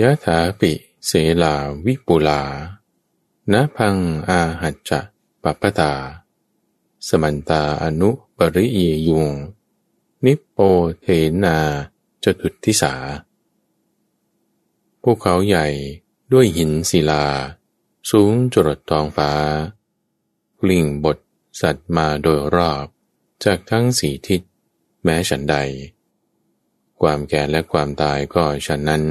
ยะถาปิเสลาวิปุลานะพังอาหัจจะปัปปตา สมันตาอนุปริยยุง นิปโปเทนาจตุทิสาภูเขาใหญ่ด้วยหินศิลา สูงจรดทองฟ้ากลิ่งบทสัตว์มาโดยรอบจากทั้งสี่ทิศแม้ฉันใด ความแก่และความตายก็ฉันนั้น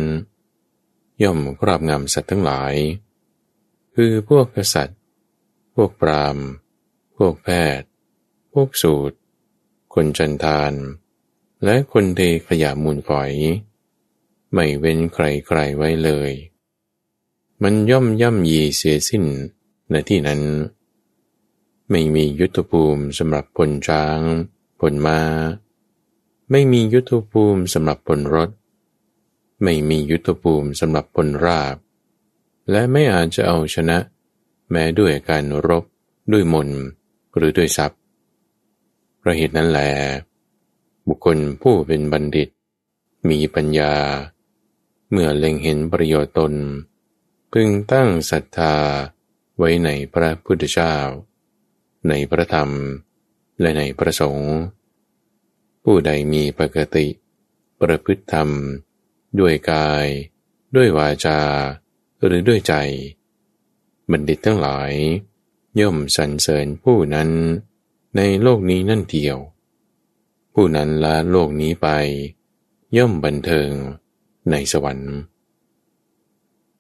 ย่อมครอบงำสัตว์ทั้งหลาย คือพวกกษัตริย์ พวกปรามพวกแพทย์ พวกสูตร คนจันทาน และคนเทขยะมูลฝอย ไม่เว้นใครๆไว้เลย มันย่อมย่ำยีเสียสิ้นในที่นั้น ไม่มียุทธภูมิสำหรับพลช้างพลมา้า ไม่มียุทธภูมิสำหรับพลรถ ไม่มียุทธภูมิสำหรับพลราบ และไม่อาจจะเอาชนะ แม้ด้วยการรบด้วยมนหรือด้วยทรัพย์ประเหตุนั้นแหลบุคคลผู้เป็นบัณฑิต มีปัญญา เมื่อเล็งเห็นประโยชน์ตน พึงตั้งศรัทธาไว้ในพระพุทธเจ้า ในพระธรรม และในพระสงฆ์ผู้ใดมีปกติ ประพฤติธรรม ด้วยกาย ด้วยวาจา หรือด้วยใจ บัณฑิตทั้งหลาย ย่อมสรรเสริญผู้นั้นในโลกนี้นั่นเดียว ผู้นั้นละโลกนี้ไป ย่อมบันเทิงในสวรรค์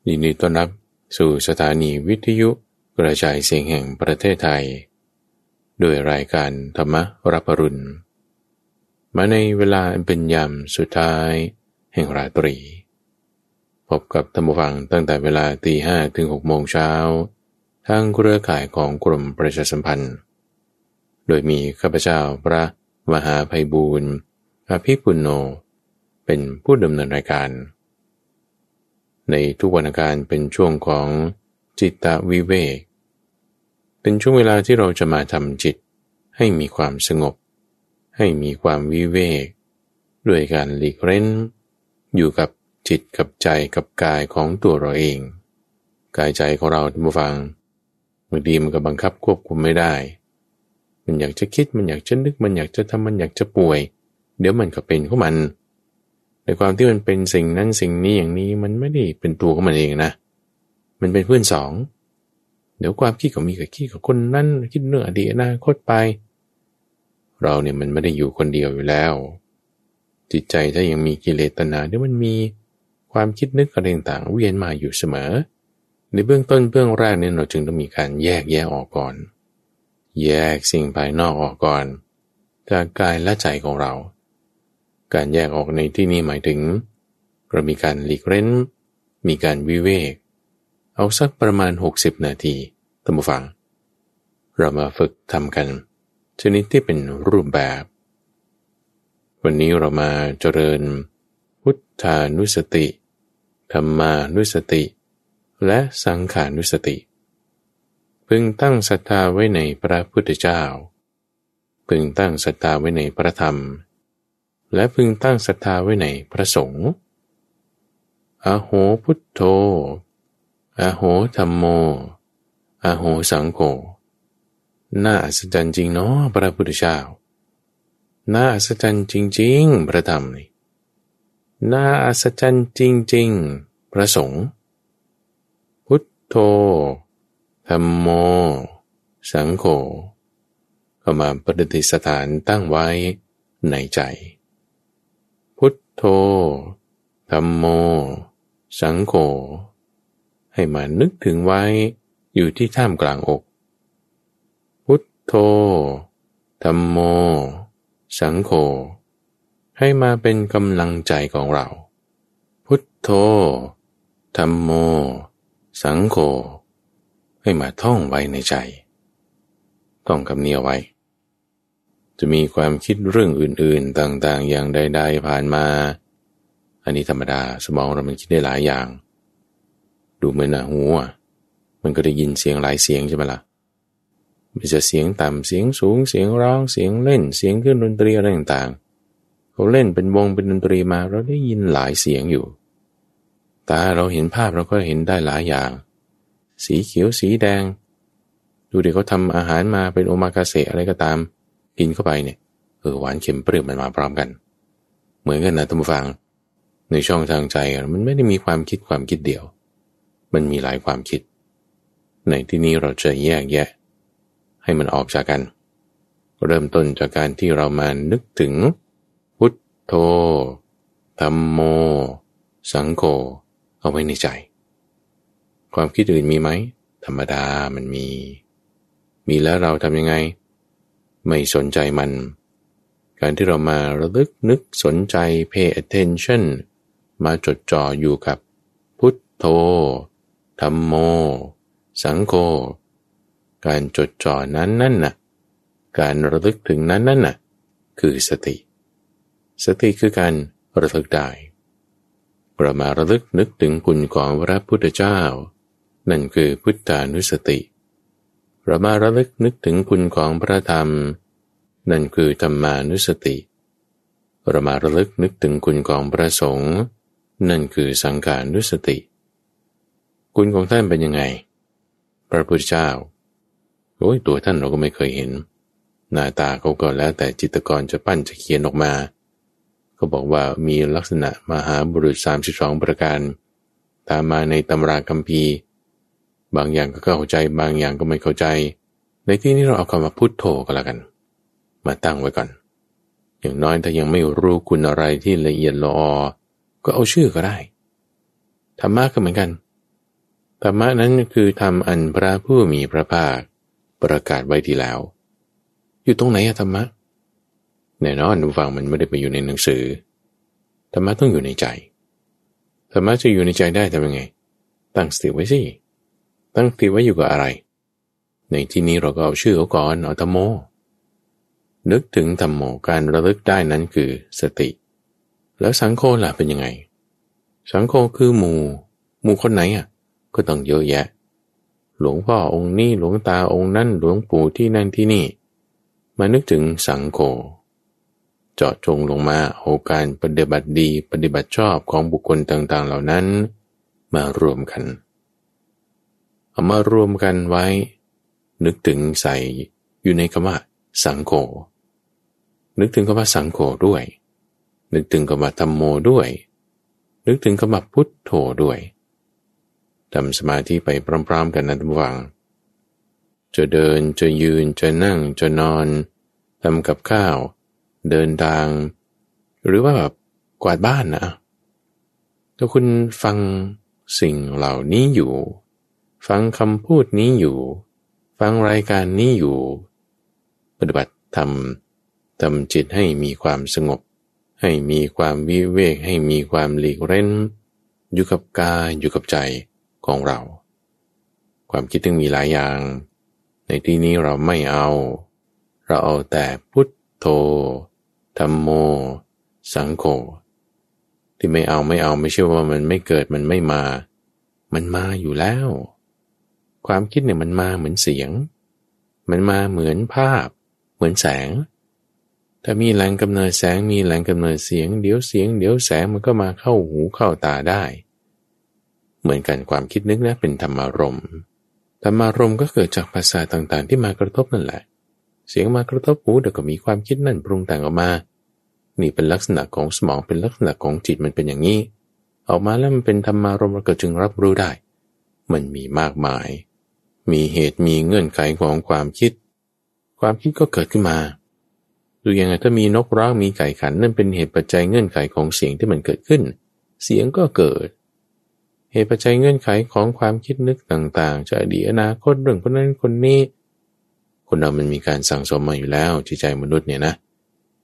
ยินดีต้อนรับสู่สถานีวิทยุกระจายเสียงแห่งประเทศไทยโดยรายการธรรมรับรุณ มาในเวลาเป็นยามสุดท้าย แห่งราตรี พบกับธรรมฟังตั้งแต่เวลาตีห้ถึงหกโมงเช้า ทางเครือข่ายของกรมประชาสัมพันธ์ โดยมีข้าพเจ้าพระมหาภัยบูรณ์อภิปุโญเป็นผู้ดำเนินรายการ ในทุกวันการเป็นช่วงของจิตตวิเวก เป็นช่วงเวลาที่เราจะมาทำจิตให้มีความสงบ ให้มีความวิเวก ด้วยการหลีกเร้น อยู่กับจิตกับใจกับกายของตัวเราเอง กายใจของเราท่านผู้ฟังบางทีมันก็บังคับควบคุมไม่ได้ มันอยากจะคิดมันอยากจะนึกมันอยากจะทำมันอยากจะป่วย เดี๋ยวมันก็เป็นของมัน ในความที่มันเป็นสิ่งนั้นสิ่งนี้อย่างนี้มันไม่ได้เป็นตัวของมันเองนะ มันเป็นเพื่อนสอง เดี๋ยวความคิดก็มีกับคิดกับคนนั้นคิดเนื้ออดีตอนาคตไป เราเนี่ยมันไม่ได้อยู่คนเดียวอยู่แล้ว จิตใจถ้ายังมีกิเลสตนาเดี๋ยมันมีความคิดนึกอะไรต่างๆเวียนมาอยู่เสมอ ในเบื้องต้นเบื้องแรกเนี่ยเราจึงต้องมีการแยกแยะออกก่อน แยกสิ่งภายนอกออกก่อนจากกายและใจของเรา การแยกออกในที่นี้หมายถึงเรามีการหลีกเล้น มีการวิเวก เอาสักประมาณ 60 นาทีตั้งฟัง เรามาฝึกทำกัน ชนิดที่เป็นรูปแบบ วันนี้เรามาเจริญ พุทธานุสติ ธรรมานุสติ และสังขานุสติ พึงตั้งศรัทธาไว้ในพระพุทธเจ้า พึงตั้งศรัทธาไว้ในพระธรรม และพึงตั้งศรัทธาไว้ในพระสงฆ์อโหพุทโธ อโหธรรมโม อโหสังโฆ น่าอัศจรรย์จริงเนาะพระพุทธเจ้า น่าอัศจรรย์จริง ๆ พระธรรมนี่น่าอัศจรรย์จริง ๆ พระสงฆ์พุทโธธรรมโม สังโฆเข้ามาปฏิสถานตั้งไว้ในใจ พุทโธธรรมโม สังโฆให้มานึกถึงไว้อยู่ที่ท่ามกลางอก พุทโธธรรมโม สังโฆให้มาเป็นกำลังใจของเรา พุทโธธรรมโม สังโฆให้มาท่องไว้ในใจ ต้องคำเนียไว้ จะมีความคิดเรื่องอื่นๆต่างๆ อย่างใดๆผ่านมา อันนี้ธรรมดาสมองเรามันคิดได้หลายอย่าง ดูเหมือนหนาหูอะมันก็ได้ยินเสียงหลายเสียงใช่ไหมละ่ะ มันจะเสียงต่ำเสียงสูงเสียงร้องเสียงเล่นเสียงเครื่องดนตรีอะไรต่างๆเขาเล่นเป็นวงเป็นดนตรีมาเราได้ยินหลายเสียงอยู่ตาเราเห็นภาพเราก็เห็นได้หลายอย่าง สีเขียวสีแดง ดูเด็กเขาทำอาหารมาเป็นโอมากาเสะอะไรก็ตาม กินเข้าไปเนี่ยเออหวานเค็มเปรี้ยวมันมาพร้อมกัน เหมือนกันนะท่านผู้ฟัง ในช่องทางใจมันไม่ได้มีความคิดความคิดเดียว มันมีหลายความคิด ในที่นี้เราจะแยกแยะ ให้มันออกจากกัน เริ่มต้นจากการที่เรามานึกถึง พุทโธธรรมโม สังโฆเอาไว้ในใจ ความคิดอื่นมีไหม ธรรมดามันมี มีแล้วเราทำยังไง ไม่สนใจมัน การที่เรามาระลึกนึกสนใจ pay attention มาจดจ่ออยู่กับ พุทโธธรรมโม สังโฆ การจดจ่อนั้นนั่นน่ะ การระลึกถึงนั้นนั่นน่ะ คือสติ สติคือการระลึกได้เรามาระลึกนึกถึงคุณของพระพุทธเจ้า นั่นคือพุทธานุสติเรามาระลึกนึกถึงคุณของพระธรรม นั่นคือธรรมานุสติเรามาระลึกนึกถึงคุณของพระสงฆ์นั่นคือสังขานุสติ คุณของท่านเป็นยังไง พระพุทธเจ้า โอ้ยตัวท่านเราก็ไม่เคยเห็น หน้าตาเขาก็แล้วแต่จิตกรจะปั้นจะเขียนออกมา ก็บอกว่ามีลักษณะมหาบุรุษ 32 ประการ ตามมาในตำราคัมภีร์ บางอย่างก็เข้าใจบางอย่างก็ไม่เข้าใจ ในที่นี้เราเอาคำว่าพุทโธก็แล้วกัน มาตั้งไว้ก่อน อย่างน้อยถ้ายังไม่รู้คุณอะไรที่ละเอียดละออก็เอาชื่อก็ได้ธรรมะก็เหมือนกันธรรมะนั้นคือทำอันพระผู้มีพระภาค ประกาศไว้ที่แล้ว อยู่ตรงไหนอะธรรมะแน่นอนฟังมันไม่ได้ไปอยู่ในหนังสือธรรมะต้องอยู่ในใจธรรมะจะอยู่ในใจได้ทำยังไง ตั้งสติไว้สิตั้งสติไว้อยู่กับอะไร ในที่นี้เราก็เอาชื่อเขาก่อนเอาธรรมโม นึกถึงธรรมโมการระลึกได้นั้นคือสติ แล้วสังโฆล่ะเป็นยังไง สังโฆคือหมู่หมู่คนไหนอะก็ต้องเยอะแยะ หลวงพ่อองค์นี้หลวงตาองค์นั้นหลวงปู่ที่นั่นที่นี่ มานึกถึงสังโฆเจาะจงลงมาเอการปฏิบัติดีปฏิบัติชอบของบุคคลต่างๆ เหล่านั้น มารวมกัน เอามารวมกันไว้ นึกถึงใส่อยู่ในคำว่าสังโฆนึกถึงคำว่าสังโฆด้วย นึกถึงคำว่าธรรมโมด้วย นึกถึงคำว่าพุทโธด้วย ทำสมาธิไปพร้อมๆ กันนะทุกฝัง จะเดินจะยืนจะนั่งจะนอนทำกับข้าว เดินทาง หรือว่าแบบกวาดบ้านนะถ้าคุณฟังสิ่งเหล่านี้อยู่ ฟังคำพูดนี้อยู่ ฟังรายการนี้อยู่ ปฏิบัติทำทำจิตให้มีความสงบ ให้มีความวิเวกให้มีความหลีกเร้น อยู่กับกายอยู่กับใจ ของเรา ความคิดถึงมีหลายอย่าง ในที่นี้เราไม่เอา เราเอาแต่พุทโธธรรมโม สังโฆที่ไม่เอาไม่เอาไม่ใช่ว่ามันไม่เกิดมันไม่มา มันมาอยู่แล้ว ความคิดเนี่ยมันมาเหมือนเสียง มันมาเหมือนภาพ เหมือนแสง ถ้ามีแหล่งกำเนิดแสงมีแหล่งกำเนิดเสียง เดี๋ยวเสียง เดี๋ยวแสงมันก็มาเข้าหูเข้าตาได้ เหมือนกันความคิดนึกนะเป็นธรรมารมธรรมารมก็เกิดจากภาษาต่างๆ ที่มากระทบนั่นแหละ เสียงมากระทบหูเดี๋ยวก็มีความคิดนั่นปรุงแต่งออกมา นี่เป็นลักษณะของสมองเป็นลักษณะของจิตมันเป็นอย่างนี้ ออกมาแล้วมันเป็นธรรมารมณ์เราก็จึงรับรู้ได้ มันมีมากมาย มีเหตุมีเงื่อนไขของความคิด ความคิดก็เกิดขึ้นมาดูยังไงถ้ามีนกร้องมีไก่ขันนั่นเป็นเหตุปัจจัยเงื่อนไขของเสียงที่มันเกิดขึ้น เสียงก็เกิด เหตุปัจจัยเงื่อนไขของความคิดนึกต่างๆ จะอดีตอนาคตเรื่องคนนั้นคนนี้ คนเรามันมีการสั่งสมมาอยู่แล้วจิตใจมนุษย์เนี่ยนะ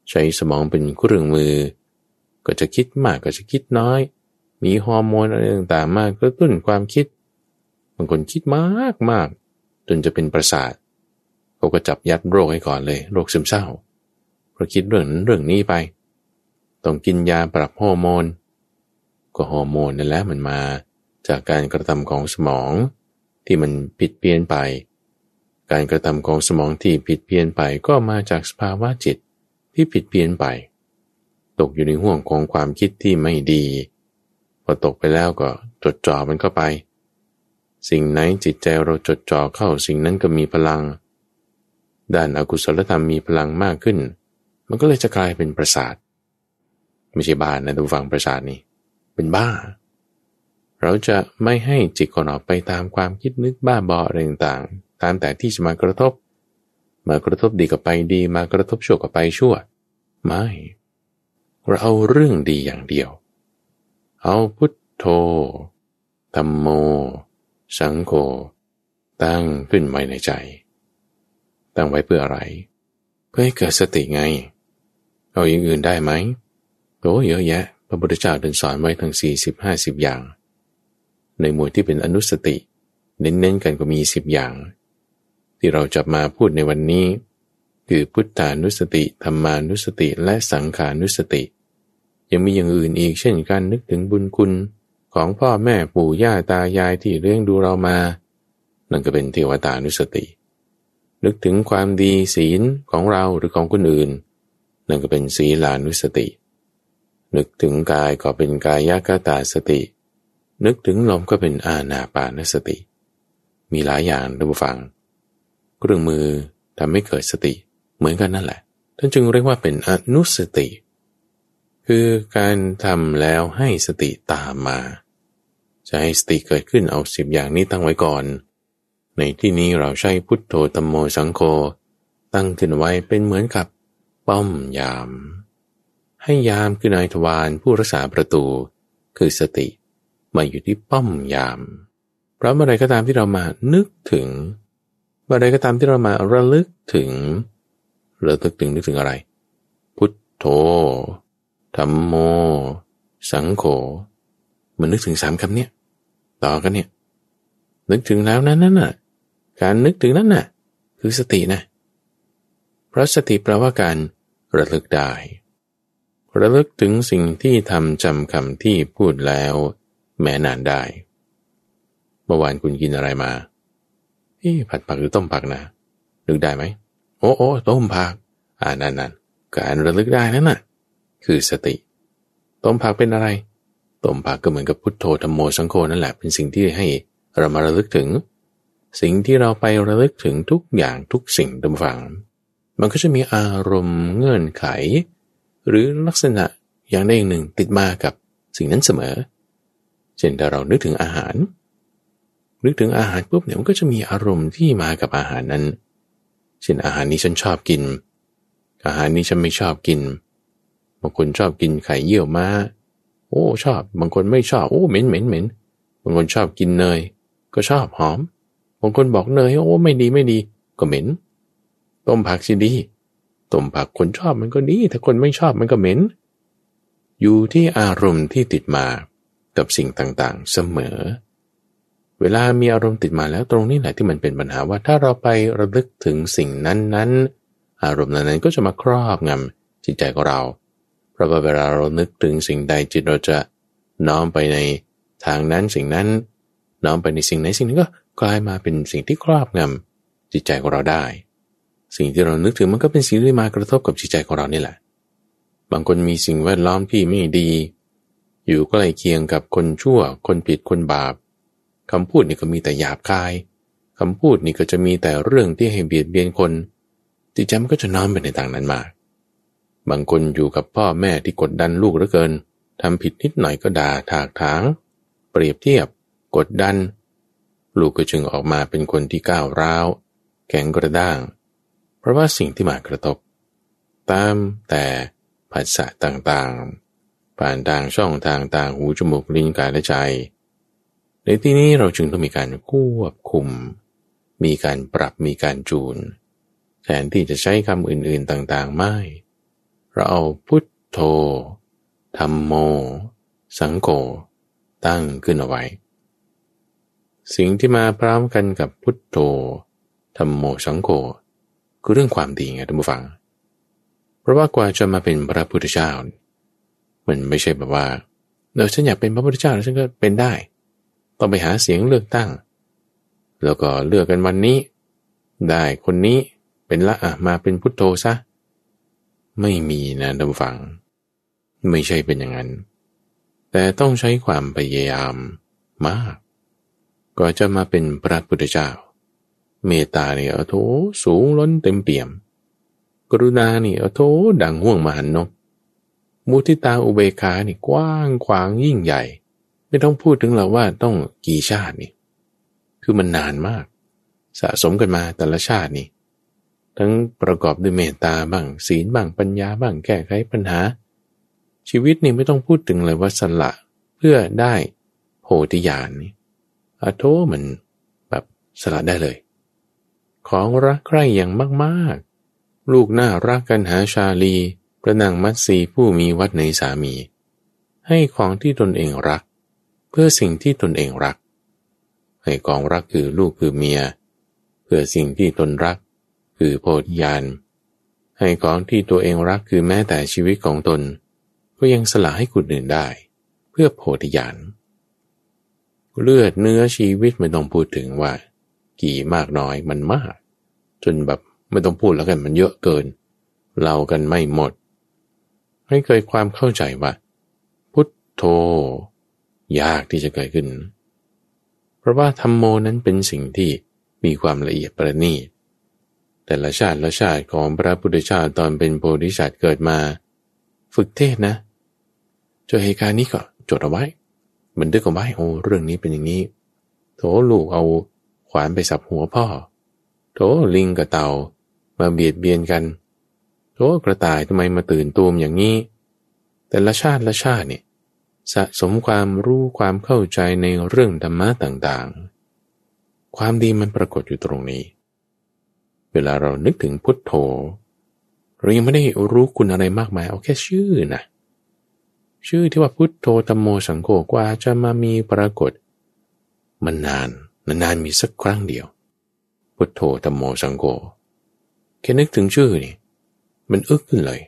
ใช้สมองเป็นเครื่องมือ ก็จะคิดมากก็จะคิดน้อย มีฮอร์โมนอะไรต่างๆมากกระตุ้นความคิดบางคนคิดมากมากจนจะเป็นประสาทเขาก็จับยัดโรคให้ก่อนเลย โรคซึมเศร้าเพราะคิดเรื่องนั้นเรื่องนี้ไป ต้องกินยาปรับฮอร์โมน ก็ฮอร์โมนนั่นแหละมันมา จากการกระทำของสมองที่มันผิดเปลี่ยนไป การกระทำของสมองที่ผิดเพี้ยนไปก็มาจากสภาวะจิตที่ผิดเพี้ยนไป ตกอยู่ในห่วงของความคิดที่ไม่ดีพออตกไปแล้วก็จดจ่อมันเข้าไป สิ่งไหนจิตใจเราจดจ่อเข้าสิ่งนั้นก็มีพลัง ด้านอากุศลธรรมมีพลังมากขึ้น มันก็เลยจะกลายเป็นประสาท ไม่ใช่บ้านนะทุกฝังประสาทนี่เป็นบ้า เราจะไม่ให้จิตของเราไปตามความคิดนึกบ้าบออะไรต่างๆ ตามแต่ที่จะมากระทบ มากระทบดีกับไปดีมากระทบชั่วกับไปชั่ว ไม่ เราเอาเรื่องดีอย่างเดียว เอาพุทโธธรรมโม สังโฆตั้งขึ้นไว้ในใจ ตั้งไว้เพื่ออะไร เพื่อให้เกิดสติไง เอาอย่างอื่นได้ไหมโอ้เยอะแยะ พระพุทธเจ้าเดินสอนไว้ทั้งสี่สิบห้าสิบอย่าง ในหมวดที่เป็นอนุสติ เน้นๆกันก็มีสิบอย่าง ที่เราจะมาพูดในวันนี้ คือพุทธานุสติธรรมานุสติและสังขานุสติ ยังมีอย่างอื่นอีกเช่นการนึกถึงบุญคุณของพ่อแม่ปู่ย่าตายายที่เลี้ยงดูเรามา นั่นก็เป็นเทวตานุสติ นึกถึงความดีศีลของเราหรือของคนอื่น นั่นก็เป็นศีลานุสติ นึกถึงกายก็เป็นกายกตาสติ นึกถึงลมก็เป็นอาณาปานสติ มีหลายอย่างท่านผู้ฟัง เครื่องมือทำให้เกิดสติเหมือนกันนั่นแหละ ท่านจึงเรียกว่าเป็นอนุสติ คือการทำแล้วให้สติตามมา จะให้สติเกิดขึ้นเอาสิบอย่างนี้ตั้งไว้ก่อน ในที่นี้เราใช้พุทโธธรรมโมสังโฆตั้งขึ้นไว้เป็นเหมือนกับป้อมยาม ให้ยามคือนายทวารผู้รักษาประตู คือสติ มาอยู่ที่ป้อมยาม เพราะเมื่อไรก็ตามที่เรามานึกถึงเมื่อไรก็ตามที่เรามาระลึกถึงราตึกถึงนึกถึงอะไร พุทโธธรรมโม สังโฆมันนึกถึงสามคำเนี้ยต่อกันเนี่ย นึกถึงแล้วนั้นน่นน่ะ การนึกถึงนั้นน่ะ คือสตินะ เพราะสติแปลว่าการระลึกได้ ระลึกถึงสิ่งที่ทำจำคำที่พูดแล้ว แม้นานได้ เมื่อวานคุณกินอะไรมาเอ๊ผัดผักหรือต้มผักนะนึกได้ไหมโอ้โอ้ต้มผัก อ่านั่นนั่นการระลึกได้นั่นน่ะ คือสติ ต้มผักเป็นอะไร ต้มผักก็เหมือนกับพุทโธธรรมโมสังโฆนั่นแหละ เป็นสิ่งที่ให้เรามาระลึกถึง สิ่งที่เราไประลึกถึงทุกอย่างทุกสิ่งดำฝัง มันก็จะมีอารมณ์เงื่อนไข หรือลักษณะอย่างใดอย่างหนึ่งติดมากับสิ่งนั้นเสมอเช่นถ้าเรานึกถึงอาหาร นึกถึงอาหารปุ๊บเนี่ยมันก็จะมีอารมณ์ที่มากับอาหารนั้น เช่นอาหารนี้ฉันชอบกิน อาหารนี้ฉันไม่ชอบกิน บางคนชอบกินไข่เยี่ยวมาโอ้ชอบ บางคนไม่ชอบ โอ้เหม็นเหม็นเหม็นบางคนชอบกินเนย ก็ชอบหอม บางคนบอกเนย โอ้ไม่ดีไม่ดี ก็เหม็น ต้มผักสิดี ต้มผักคนชอบมันก็ดี ถ้าคนไม่ชอบมันก็เหม็น อยู่ที่อารมณ์ที่ติดมา กับสิ่งต่างๆ เสมอ เวลามีอารมณ์ติดมาแล้วตรงนี้แหละที่มันเป็นปัญหาว่าถ้าเราไประลึกถึงสิ่งนั้นๆ อารมณ์นั้นๆก็จะมาครอบงำจิตใจของเรา เพราะว่าเวลาเรานึกถึงสิ่งใดจิตเราจะน้อมไปในทางนั้นสิ่งนั้น น้อมไปในสิ่งไหนสิ่งนั้นก็กลายมาเป็นสิ่งที่ครอบงำจิตใจของเราได้ สิ่งที่เรานึกถึงมันก็เป็นสิ่งที่มากระทบกับจิตใจของเรานี่แหละ บางคนมีสิ่งแวดล้อมที่ไม่ดี อยู่ใกล้เคียงกับคนชั่ว คนผิดคนบาปคำพูดนี่ก็มีแต่หยาบคายคำพูดนี่ก็จะมีแต่เรื่องที่ให้เบียดเบียนคนจิตใจมันก็จะน้อมไปในต่างนั้นมากบางคนอยู่กับพ่อแม่ที่กดดันลูกเหลือเกินทำผิดนิดหน่อยก็ด่าถากถาง เปรียบเทียบ กดดัน ลูกก็จึงออกมาเป็นคนที่ก้าวร้าว แข็งกระด้าง เพราะว่าสิ่งที่มากระทบ ตามแต่ภาษาต่างๆ ผ่านทางช่องทางต่างหูจมูกลิ้นกายและใจ ในที่นี้เราจึงต้องมีการควบคุม มีการปรับมีการจูน แทนที่จะใช้คำอื่นๆต่างๆไม่ เราเอาพุทโธธรรมโม สังโฆตั้งขึ้นเอาไว้ สิ่งที่มาพร้อมกันกับพุทโธธรรมโมสังโฆคือเรื่องความดีไงท่านผู้ฟัง เพราะว่ากว่าจะมาเป็นพระพุทธเจ้า มันไม่ใช่แบบว่าเดี๋ยวฉันอยากเป็นพระพุทธเจ้าแล้วฉันก็เป็นได้ ต้องไปหาเสียงเลือกตั้ง แล้วก็เลือกกันวันนี้ ได้คนนี้เป็นละอะมาเป็นพุทโธซะ ไม่มีนะท่านฟัง ไม่ใช่เป็นอย่างนั้น แต่ต้องใช้ความพยายามมาก ก็จะมาเป็นพระพุทธเจ้า เมตตาเนี่ยโถสูงล้นเต็มเปี่ยม กรุณาเนี่ยโถดังห่วงมหันนก มุทิตาอุเบกานี่กว้างขวางยิ่งใหญ่ ไม่ต้องพูดถึงเราว่าต้องกี่ชาตินี่ คือมันนานมาก สะสมกันมาแต่ละชาตินี่ ทั้งประกอบด้วยเมตตาบ้างศีลบ้างปัญญาบ้างแก้ไขปัญหา ชีวิตนี่ไม่ต้องพูดถึงเลยว่าสละเพื่อได้โพธิญาณนี่อาโทมันแบบสละได้เลย ของรักใคร่อย่างมากๆ ลูกน่ารักกันหาชาลี พระนางมัตสีผู้มีวัดในสามี ให้ของที่ตนเองรัก เพื่อสิ่งที่ตนเองรัก ให้กองรักคือลูกคือเมีย เพื่อสิ่งที่ตนรัก คือโพธิญาณให้ของที่ตัวเองรักคือแม้แต่ชีวิตของตน ก็ยังสละให้คนอื่นได้ เพื่อโพธิญาณเลือดเนื้อชีวิตไม่ต้องพูดถึงว่า กี่มากน้อยมันมาก จนแบบไม่ต้องพูดแล้วกันมันเยอะเกิน เล่ากันไม่หมด ให้เกิดความเข้าใจว่า พุทโธ ยากที่จะเกิดขึ้น เพราะว่าธรรมโมนั้นเป็นสิ่งที่มีความละเอียดประณีตแต่ละชาติละชาติของพระพุทธเจ้าตอนเป็นโพธิสัตว์เกิดมา ฝึกเทศนะเจอเหตุการณ์นี้ก็จดเอาไว้บันทึกเอาไว้โอ้เรื่องนี้เป็นอย่างนี้ โถลูกเอาขวานไปสับหัวพ่อ โถลิงกับเต่ามาเบียดเบียนกัน โอ้กระต่ายทำไมมาตื่นตูมอย่างนี้ แต่ละชาติละชาติเนี่ยสะสมความรู้ความเข้าใจในเรื่องธรรมะต่างๆ ความดีมันปรากฏอยู่ตรงนี้ เวลาเรานึกถึงพุทโธเรายังไม่ได้รู้คุณอะไรมากมาย เอาแค่ชื่อนะ ชื่อที่ว่าพุทโธธรรมโมสังโฆกว่าจะมามีปรากฏ มันนานนานมีสักครั้งเดียว พุทโธธรรมโมสังโฆแค่นึกถึงชื่อนี่ มันอึกขึ้นเลย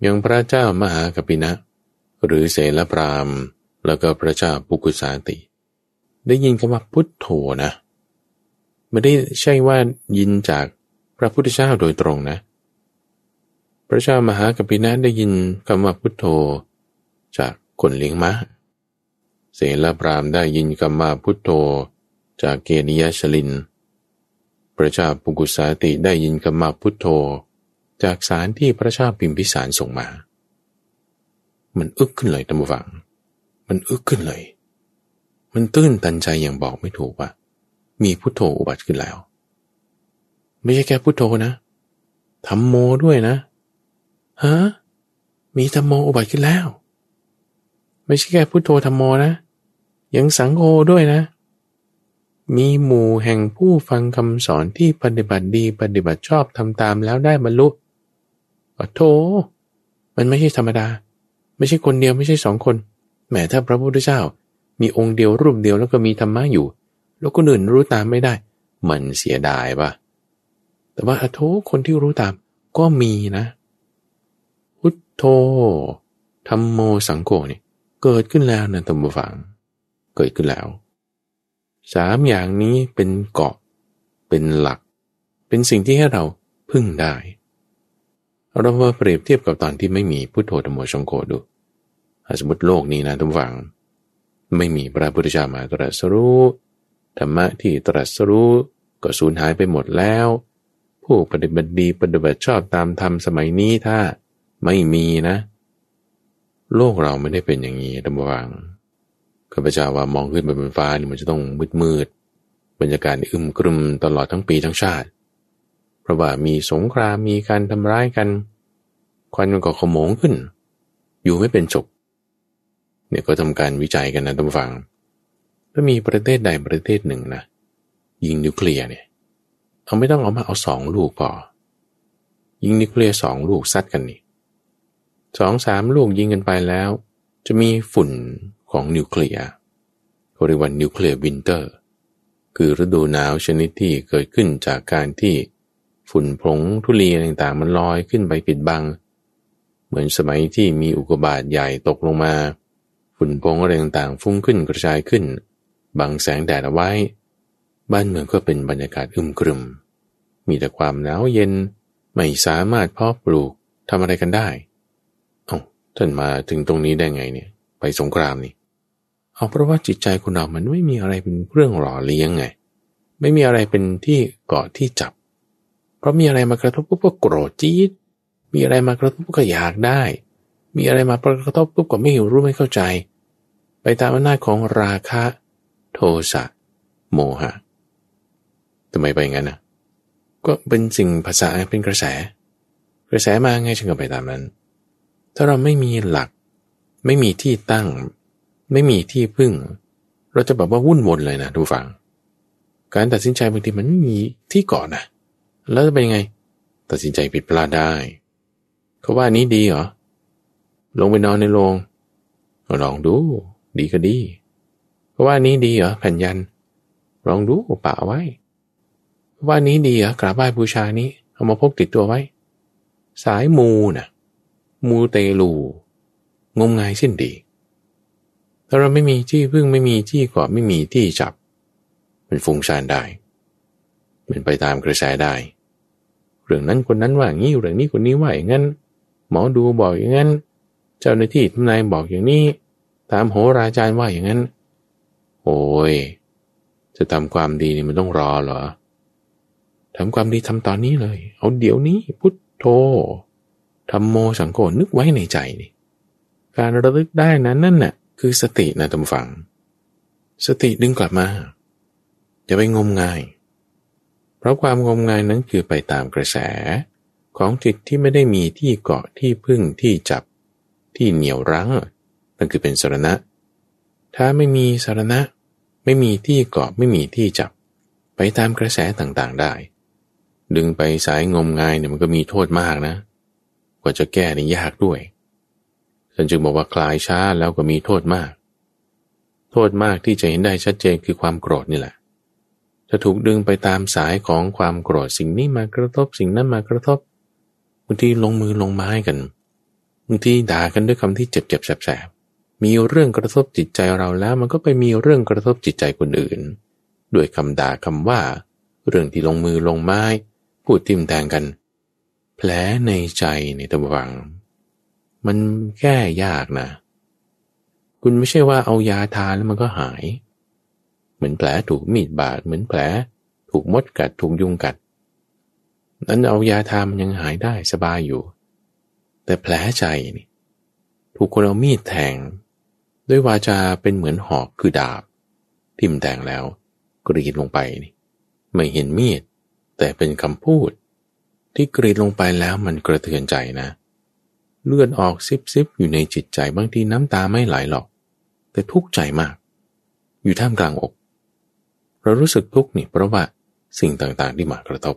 อย่างพระเจ้ามหากปินะ หรือเสลปรามแล้วก็พระเจ้าปุกุสาติ ได้ยินคำว่าพุทโธนะไม่ได้ใช่ว่ายินจากพระพุทธเจ้าโดยตรงนะ พระเจ้ามหากปินะได้ยินคำว่าพุทโธ จากคนเลี้ยงม้าเสลปรามได้ยินคำว่าพุทโธ จากเกณิยชลิน พระเจ้าปุกุสาติได้ยินคำว่าพุทโธ จากสารที่พระชาพิมพิสารส่งมา มันอึกขึ้นเลยตั้งฟัง มันอึกขึ้นเลย มันตื้นตันใจอย่างบอกไม่ถูกว่า มีพุทโธอุบัติขึ้นแล้ว ไม่ใช่แค่พุทโธนะธรรมโมด้วยนะฮะมีธรรมโมอุบัติขึ้นแล้ว ไม่ใช่แค่พุทโธธรรมโมนะ ยังสังโฆด้วยนะ มีหมู่แห่งผู้ฟังคำสอนที่ปฏิบัติดีปฏิบัติชอบทำตามแล้วได้บรรลุ โธมันไม่ใช่ธรรมดา ไม่ใช่คนเดียวไม่ใช่สองคนแหมถ้าพระพุทธเจ้า มีองค์เดียวรูปเดียวแล้วก็มีธรรมะอยู่ แล้วคนอื่นรู้ตามไม่ได้ มันเสียดายปะแต่ว่าอโธคนที่รู้ตามก็มีนะพุทโธธรรมโมสังโฆเนี่ยเกิดขึ้นแล้วนะตัมบูฟัง เกิดขึ้นแล้วสามอย่างนี้เป็นเกาะ เป็นหลัก เป็นสิ่งที่ให้เราพึ่งได้ เรามาเปรียบเทียบกับตอนที่ไม่มีพุทโธธรรมโอชงโคดูสมมติโลกนี้นะทุกฝัง ไม่มีพระพุทธเจ้ามาตรัสรู้ธรรมะที่ตรัสรู้ก็สูญหายไปหมดแล้ว ผู้ปฏิบัติดีปฏิบัติชอบตามธรรมสมัยนี้ถ้าไม่มีนะ โลกเราไม่ได้เป็นอย่างนี้ทุกฝังข้าพเจ้าว่ามองขึ้นไปบนฟ้านี่มันจะต้องมืดมืดบรรยากาศอึมครึมตลอดทั้งปีทั้งชาติ ราะว่ามีสงครามมีการทำร้ายกัน ควันมันก็ขโมงขึ้น อยู่ไม่เป็นจบเนี่ยก็ทำการวิจัยกันนะท่านฟังถ้ามีประเทศใดประเทศหนึ่งนะยิงนิวเคลียร์เนี่ยเอาไม่ต้องเอามาเอาสองลูกพอยิงนิวเคลียร์สองลูกซัดกันนี่สองสามลูกยิงกันไปแล้ว จะมีฝุ่นของนิวเคลียร์เขาเรียกว่า nuclear winter คือฤดูหนาวชนิดที่เกิดขึ้นจากการที่ ฝุ่นผงทุลีต่างๆ มันลอยขึ้นไปปิดบัง เหมือนสมัยที่มีอุกกาบาตใหญ่ตกลงมา ฝุ่นผงอะไรต่างๆ ฟุ้งขึ้นกระจายขึ้น บังแสงแดดเอาไว้ บ้านเมืองก็เป็นบรรยากาศอึมครึม มีแต่ความหนาวเย็นไม่สามารถเพาะปลูกทำอะไรกันได้เอ้าท่านมาถึงตรงนี้ได้ไงเนี่ย ไปสงครามนี่เอาเพราะว่าจิตใจคนเรามันไม่มีอะไรเป็นเรื่องหล่อเลี้ยงไง ไม่มีอะไรเป็นที่เกาะที่จับ เพราะมีอะไรมากระทบปุ๊บก็โกรธจี๊ดมีอะไรมากระทบก็อยากได้ มีอะไรมากระทบปุ๊บก็ไม่หิวรู้ไม่เข้าใจ ไปตามอำนาจของราคะ โทสะโมหะทำไมไปงั้นนะก็เป็นสิ่งภาษาเป็นกระแส กระแสมาไงฉันก็ไปตามนั้น ถ้าเราไม่มีหลัก ไม่มีที่ตั้ง ไม่มีที่พึ่ง เราจะแบบว่าวุ่นวนเลยนะดูฟัง การตัดสินใจบางทีมันไม่มีที่เกาะนะ แล้วจะเป็นไง ตัดสินใจผิดพลาดได้ เขาว่านี้ดีเหรอ ลงไปนอนในโรงลองดู ดีก็ดีเขาว่านี้ดีเหรอแผ่นยัน ลองดูป่าไว้ว่านี้ดีเหรอกราบไหว้บูชานี้ เอามาพกติดตัวไว้ สายมูนะ่ะ มูเตลู งมงายสิ้นดี ถ้าเราไม่มีที่พึ่งไม่มีที่เกาะไม่มีที่จับ มันฟุ้งซ่านได้ มันไปตามกระแสได้ เรื่องนั้นคนนั้นว่าอย่างนี้เรื่องนี้คนนี้ว่าอย่างนั้นหมอดูบอกอย่างนั้น เจ้าหน้าที่ทำนายบอกอย่างนี้ ตามโหราจารย์ว่าอย่างนั้น โอ้ยจะทำความดีนี่มันต้องรอเหรอทำความดีทำตอนนี้เลย เอาเดี๋ยวนี้พุทโธทำโมสังโกนึกไว้ในใจนี่ การระลึกได้นั้นนั่นน่ะ คือสตินะตำฝัง สติดึงกลับมาอย่าไปงมงาย เพราะความงมงายนั้นคือไปตามกระแส ของจิตที่ไม่ได้มีที่เกาะที่พึ่งที่จับที่เหนี่ยวรั้งนั่นคือเป็นสารณะ ถ้าไม่มีสารณะ ไม่มีที่เกาะไม่มีที่จับ ไปตามกระแสต่างๆได้ ดึงไปสายงมงายเนี่ยมันก็มีโทษมากนะ กว่าจะแก้นี่ยากด้วยฉันจึงบอกว่าคลายช้าแล้วก็มีโทษมาก โทษมากที่จะเห็นได้ชัดเจนคือความโกรธนี่แหละ จะถูกดึงไปตามสายของความโกรธสิ่งนี้มากระทบสิ่งนั้นมากระทบบางทีลงมือลงไม้กันบางทีด่ากันด้วยคำที่เจ็บเจ็บแสบมีเรื่องกระทบจิตใจเราแล้วมันก็ไปมีเรื่องกระทบจิตใจคนอื่น ด้วยคำด่าคำว่า เรื่องที่ลงมือลงไม้ พูดทิมแทงกัน แผลในใจในตะวัง มันแก้ยากนะ คุณไม่ใช่ว่าเอายาทานแล้วมันก็หาย มือนแผลถูกมีดบาดเหมือนแผล ถูกมดกัดถูกยุงกัด นั้นเอายาทามันยังหายได้สบายอยู่ แต่แผลใจนี่ถูกคนเอามีดแทง ด้วยวาจาเป็นเหมือนหอกคือดาบ ทิ่มแทงแล้วกรีดลงไปนี่ไม่เห็นมีด แต่เป็นคำพูด ที่กรีดลงไปแล้วมันกระเทือนใจนะ เลือดออกซิบซิบอยู่ในจิตใจบางทีน้ำตาไม่ไหลหรอก แต่ทุกข์ใจมาก อยู่ท่ามกลางอก เรารู้สึกทุกข์นี่เพราะว่าสิ่งต่างๆที่มากระทบ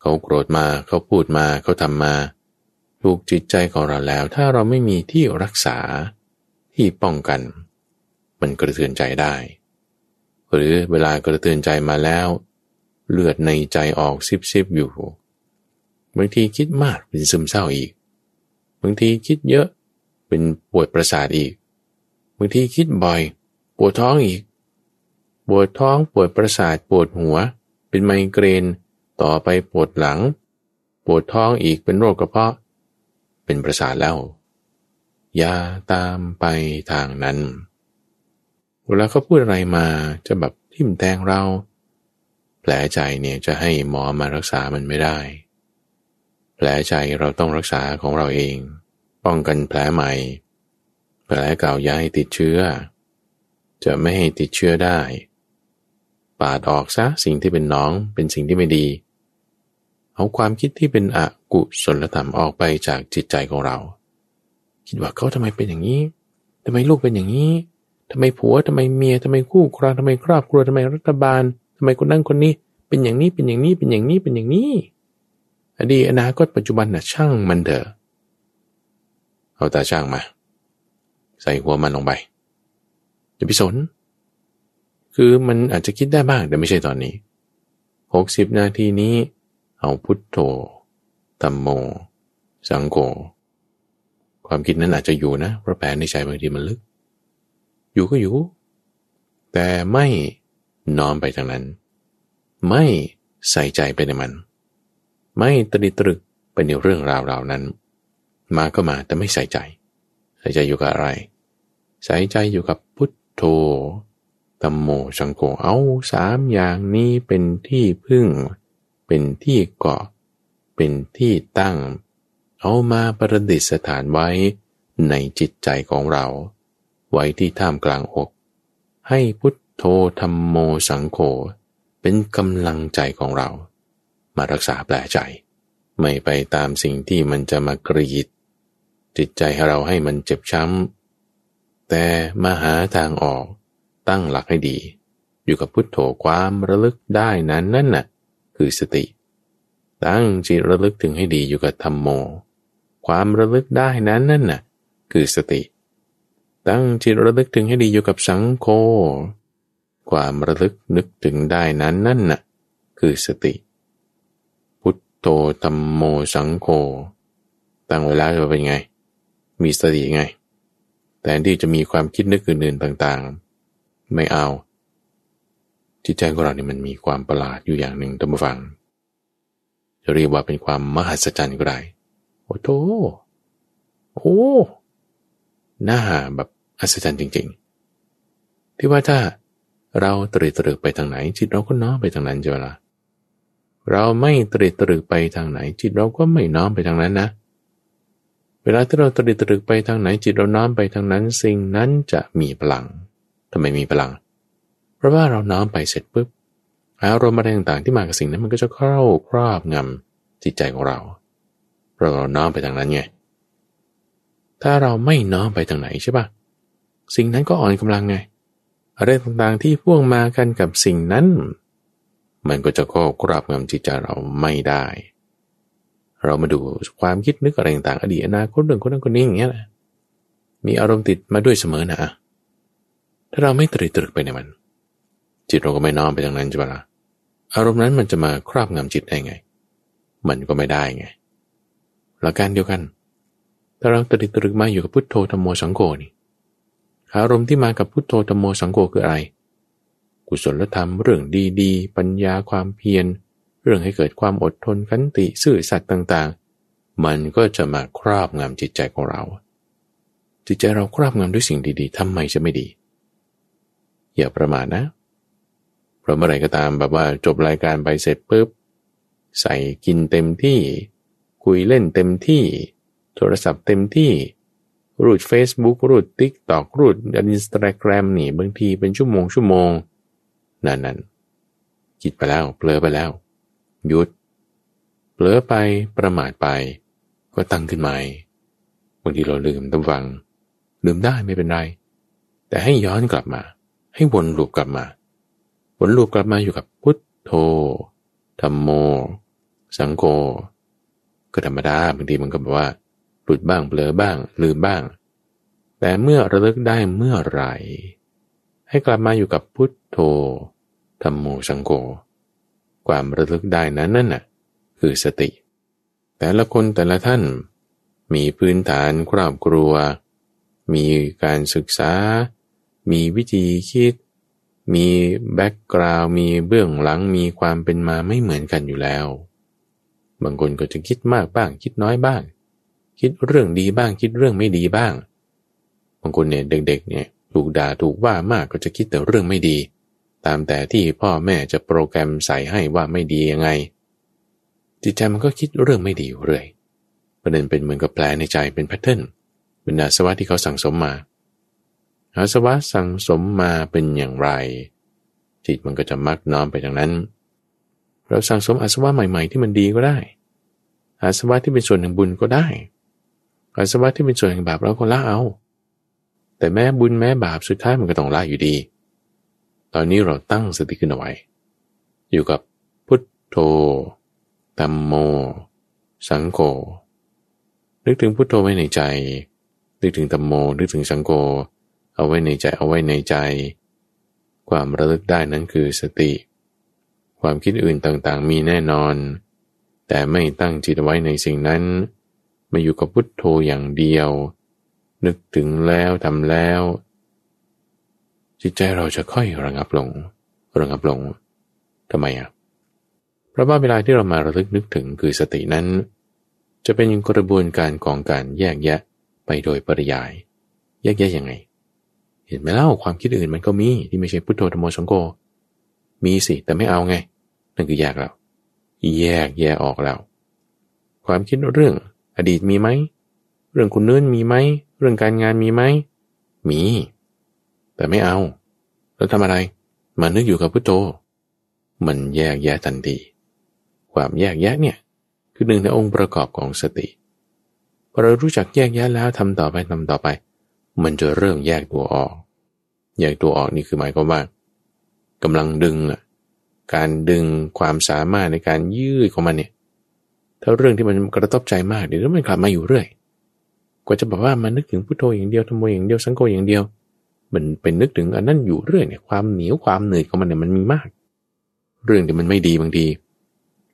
เขาโกรธมาเขาพูดมาเขาทำมา ถูกจิตใจของเราแล้ว ถ้าเราไม่มีที่รักษาที่ป้องกัน มันกระเทือนใจได้ หรือเวลากระเทือนใจมาแล้ว เลือดในใจออกซิบซิบอยู่บางทีคิดมากเป็นซึมเศร้าอีกบางทีคิดเยอะเป็นปวดประสาทอีกบางทีคิดบ่อยปวดท้องอีก ปวดท้องปวดประสาทปวดหัว เป็นไมเกรน ต่อไปปวดหลัง ปวดท้องอีกเป็นโรคกระเพาะ เป็นประสาทแล้วอย่าตามไปทางนั้น เวลาเขาพูดอะไรมาจะแบบทิ่มแทงเรา แผลใจเนี่ยจะให้หมอมารักษามันไม่ได้ แผลใจเราต้องรักษาของเราเอง ป้องกันแผลใหม่ แผลเก่าย้ายติดเชื้อ จะไม่ให้ติดเชื้อได้ ปาดออกซะสิ่งที่เป็นน้องเป็นสิ่งที่ไม่ดี เอาความคิดที่เป็นอกุศลธรรมออกไปจากจิตใจของเรา คิดว่าเขาทำไมเป็นอย่างนี้ทำไมลูกเป็นอย่างนี้ทำไมผัวทำไมเมียทำไมคู่ครองทำไมครอบครัวทำไมรัฐบาลทำไมคนนั้นคนนี้ เป็นอย่างนี้เป็นอย่างนี้เป็นอย่างนี้เป็นอย่างนี้ อดีตอนาคตปัจจุบันน่ะช่างมันเถอะเอาตาช่างมา ใส่หัวมันลงไปจะพิสน คือมันอาจจะคิดได้บ้างแต่ไม่ใช่ตอนนี้หกสิบนาทีนี้ เอาพุทโธตัมโม สังโกความคิดนั้นอาจจะอยู่นะเพราะแผลในใจบางทีมันลึก อยู่ก็อยู่ แต่ไม่น้อมไปทางนั้น ไม่ใส่ใจไปในมัน ไม่ตริตรึกไปในเรื่องราวเหล่านั้น มาก็มาแต่ไม่ใส่ใจ ใส่ใจอยู่กับอะไร ใส่ใจอยู่กับพุทโธ ตัมโมสังโฆเอาสามอย่างนี้เป็นที่พึ่ง เป็นที่เกาะ เป็นที่ตั้ง เอามาประดิษฐานไว้ในจิตใจของเรา ไว้ที่ท่ามกลางอก ให้พุทโธธรรมโมสังโฆเป็นกำลังใจของเรา มารักษาแปลใจ ไม่ไปตามสิ่งที่มันจะมากรีด จิตใจเราให้มันเจ็บช้ำ แต่มาหาทางออก ตั้งหลักให้ดี อยู่กับพุทโธความระลึกได้นั้นนั่นน่ะคือสติ ตั้งจิตระลึกถึงให้ดีอยู่กับธรรมโม ความระลึกได้นั้นนั่นน่ะคือสติ ตั้งจิตระลึกถึงให้ดีอยู่กับสังโฆความระลึกนึกถึงได้นั้นนั่นน่ะคือสติ พุทโธธรรมโมสังโฆตั้งเวลาจะเป็นไง มีสติไงแต่ที่จะมีความคิดนึกอื่นๆต่างๆ ไม่เอา จิตใจของเราเนี่ยมันมีความประหลาดอยู่อย่างหนึ่งตั้งฟัง จะเรียกว่าเป็นความมหัศจรรย์ก็ได้โอ้โธโอ้หน้าแบบอัศจรรย์จริง ๆ ที่ว่าถ้าเราตรีตรึกไปทางไหน จิตเราก็น้อมไปทางนั้นจ้ะละเราไม่ตรีตรึกไปทางไหน จิตเราก็ไม่น้อมไปทางนั้นนะ เวลาที่เราตรีตรึกไปทางไหน จิตเราน้อมไปทางนั้น สิ่งนั้นจะมีพลัง ทำไมมีพลัง เพราะว่าเราน้อมไปเสร็จปุ๊บอารมณ์อะไรต่างๆที่มากับสิ่งนั้นมันก็จะเข้าครอบงำจิตใจของเราเราเราน้อมไปทางนั้นไงถ้าเราไม่น้อมไปทางไหนใช่ปะสิ่งนั้นก็อ่อนกำลังไงอะไรต่างๆที่พ่วงมากันกับสิ่งนั้น มันก็จะก็กราบงำจิตใจเราไม่ได้ เรามาดูความคิดนึกอะไรต่างๆอดีตอนาคตเรื่องคนนั้นคนนี้อย่างเงี้ยนะมีอารมณ์ติดมาด้วยเสมอนะ ถ้าเราไม่ตรีตรึกไปในมัน จิตเราก็ไม่น้อมไปทางนั้นใช่ไหมล่ะอารมณ์นั้นมันจะมาครอบงำจิตได้ไง มันก็ไม่ได้ไง หลักการเดียวกัน ถ้าเราตรีตรึกมาอยู่กับพุทโธธรรมโมสังโฆนี่อารมณ์ที่มากับพุทโธธรรมโมสังโฆคืออะไร กุศลธรรมเรื่องดีๆ ปัญญาความเพียร เรื่องให้เกิดความอดทนขันติซื่อสัตย์ต่างๆ มันก็จะมาครอบงำจิตใจของเรา จิตใจเราครอบงำด้วยสิ่งดีๆทำไมจะไม่ดี อย่าประมาทนะ เพราะเมื่อไรก็ตามแบบว่าจบรายการไปเสร็จปุ๊บ ใส่กินเต็มที่ คุยเล่นเต็มที่ โทรศัพท์เต็มที่ รูด Facebook รูด TikTok รูดอินสตาแกรมนี่บางทีเป็นชั่วโมงชั่วโมงนั่นนั่นคิดไปแล้วเผลอไปแล้ว หยุดเผลอไปประมาทไป ก็ตั้งขึ้นใหม่บางทีเราลืมตั้งฟัง ลืมได้ไม่เป็นไร แต่ให้ย้อนกลับมา ให้วนลูปกลับมา วนลูปกลับมาอยู่กับพุทโธธรรมโม สังโฆก็ธรรมดาบางทีมันก็แบบว่าหลุดบ้างเบลอบ้าง ลืมบ้าง แต่เมื่อระลึกได้เมื่อไรให้กลับมาอยู่กับพุทโธธรรมโมสังโฆความระลึกได้นั้นนั่นน่ะคือสติ แต่ละคนแต่ละท่านมีพื้นฐานครอบครัว มีการศึกษา มีวิธีคิด มีแบ็กกราวมีเบื้องหลังมีความเป็นมาไม่เหมือนกันอยู่แล้ว บางคนก็จะคิดมากบ้าง คิดน้อยบ้าง คิดเรื่องดีบ้าง คิดเรื่องไม่ดีบ้าง บางคนเนี่ยเด็กๆเนี่ยถูกด่าถูกว่ามากก็จะคิดแต่เรื่องไม่ดี ตามแต่ที่พ่อแม่จะโปรแกรมใส่ให้ว่าไม่ดียังไง จิตใจมันก็คิดเรื่องไม่ดีอยู่เรื่อยประเด็นเป็นเหมือนกับแปลในใจเป็นแพทเทิร์นเป็นอาสวะที่เขาสั่งสมมา อาสวะสั่งสมมาเป็นอย่างไร จิตมันก็จะมักน้อมไปทางนั้น เราสั่งสมอาสวะใหม่ ๆ ที่มันดีก็ได้ อาสวะที่เป็นส่วนแห่งบุญก็ได้ อาสวะที่เป็นส่วนแห่งบาปเราก็ละเอา แต่แม้บุญแม้บาปสุดท้ายมันก็ต้องละอยู่ดี ตอนนี้เราตั้งสติขึ้นเอาไว้ อยู่กับพุทโธตัมโม สังโฆนึกถึงพุทโธไว้ในใจ นึกถึงตัมโม นึกถึงสังโฆ เอาไว้ในใจเอาไว้ในใจ ความระลึกได้นั้นคือสติ ความคิดอื่นต่างๆ มีแน่นอน แต่ไม่ตั้งจิตไว้ในสิ่งนั้น มาอยู่กับพุทโธอย่างเดียว นึกถึงแล้วทำแล้ว จิตใจเราจะค่อยระงับลง ระงับลงทำไมอะเพราะว่าเวลาที่เรามาระลึกนึกถึงคือสตินั้น จะเป็นกระบวนการของการแยกแยะไปโดยปริยาย แยกแยะยังไง เห็นไหมเล่าความคิดอื่นมันก็มีที่ไม่ใช่พุทโธธรรมโสังโฆมีสิแต่ไม่เอาไง นั่นคือแยกแล้วแยกแยกออกแล้ว ความคิดเรื่อง อดีตมีไหมเรื่องคุณเนื้นมีไหมเรื่องการงานมีไหมมี แต่ไม่เอา แล้วทำอะไรมานึกอยู่กับพุทโธมันแยกแยะทันทีความแยกแยะเนี่ย คือหนึ่งในองค์ประกอบของสติพอเรารู้จักแยกแยะแล้วทำต่อไปทำต่อไป มันจะเริ่มแยกตัวออก แยกตัวออกนี่คือหมายความว่ากำลังดึงอะการดึงความสามารถในการยืดของมันเนี่ย ถ้าเรื่องที่มันกระทบใจมากเดี๋ยวมันกลับมาอยู่เรื่อย กว่าจะบอกว่ามันนึกถึงพุทโธอย่างเดียวธรรมโมอย่างเดียวสังโฆอย่างเดียว มันเป็นนึกถึงอันนั้นอยู่เรื่อยเนี่ยความเหนียวความเหนื่อยของมันเนี่ยมันมีมาก เรื่องที่มันไม่ดีบางที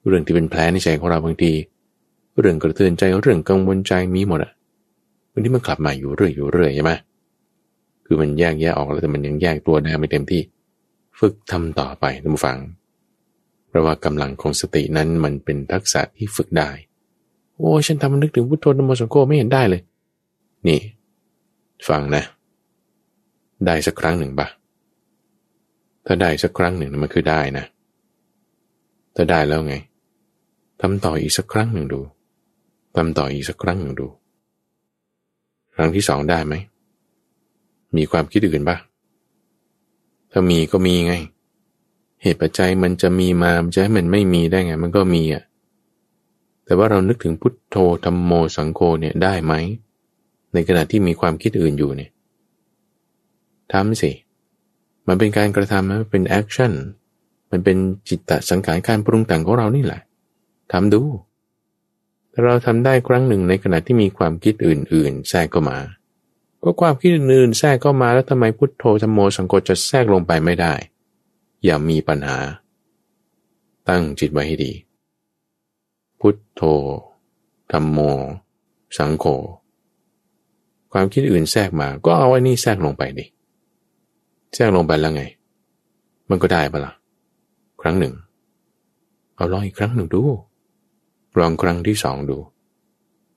เรื่องที่เป็นแผลในใจของเราบางที เรื่องกระเทือนใจเรื่องกังวลใจมีหมดอะ บางทีมันกลับมาอยู่เรื่อยอยู่เรื่อยใช่ไหมคือมันแยกแยะออกแล้วแต่มันยังแยกตัวได้ไม่เต็มที่ ฝึกทำต่อไปท่านผู้ฟัง เพราะว่ากำลังของสตินั้นมันเป็นทักษะที่ฝึกได้ โอ้ฉันทำมันนึกถึงพุทโธนโมสังโฆไม่เห็นได้เลย นี่ ฟังนะ ได้สักครั้งหนึ่งปะถ้าได้สักครั้งหนึ่งมันคือได้นะ ถ้าได้แล้วไงทำต่ออีกสักครั้งหนึ่งดูทำต่ออีกสักครั้งหนึ่งดู ครั้งที่สองได้ไหม มีความคิดอื่นปะถ้ามีก็มีไง เหตุปัจจัยมันจะมีมามันจะให้มันไม่มีได้ไง มันก็มีอะ แต่ว่าเรานึกถึงพุทโธธรรมโมสังโฆเนี่ยได้ไหม ในขณะที่มีความคิดอื่นอยู่เนี่ยทำสิ มันเป็นการกระทำมันเป็น action มันเป็นจิตตสังขารการปรุงแต่งของเรานี่แหละทำดู เราทำได้ครั้งหนึ่งในขณะที่มีความคิดอื่น ๆ แทรกเข้ามาก็ความคิดอื่นๆแทรกเข้ามาแล้วทำไมพุทโธธรรมโมสังโฆจะแทรกลงไปไม่ได้ อย่ามีปัญหา ตั้งจิตไว้ให้ดี พุทโธธรรมโม สังโฆความคิดอื่นแทรกมา ก็เอาไอ้นี่แทรกลงไปดิแทรกลงไปแล้วไง มันก็ได้ปะละ่ะ ครั้งหนึ่ง เอาลองอีกครั้งหนึ่งดู ลองครั้งที่สองดู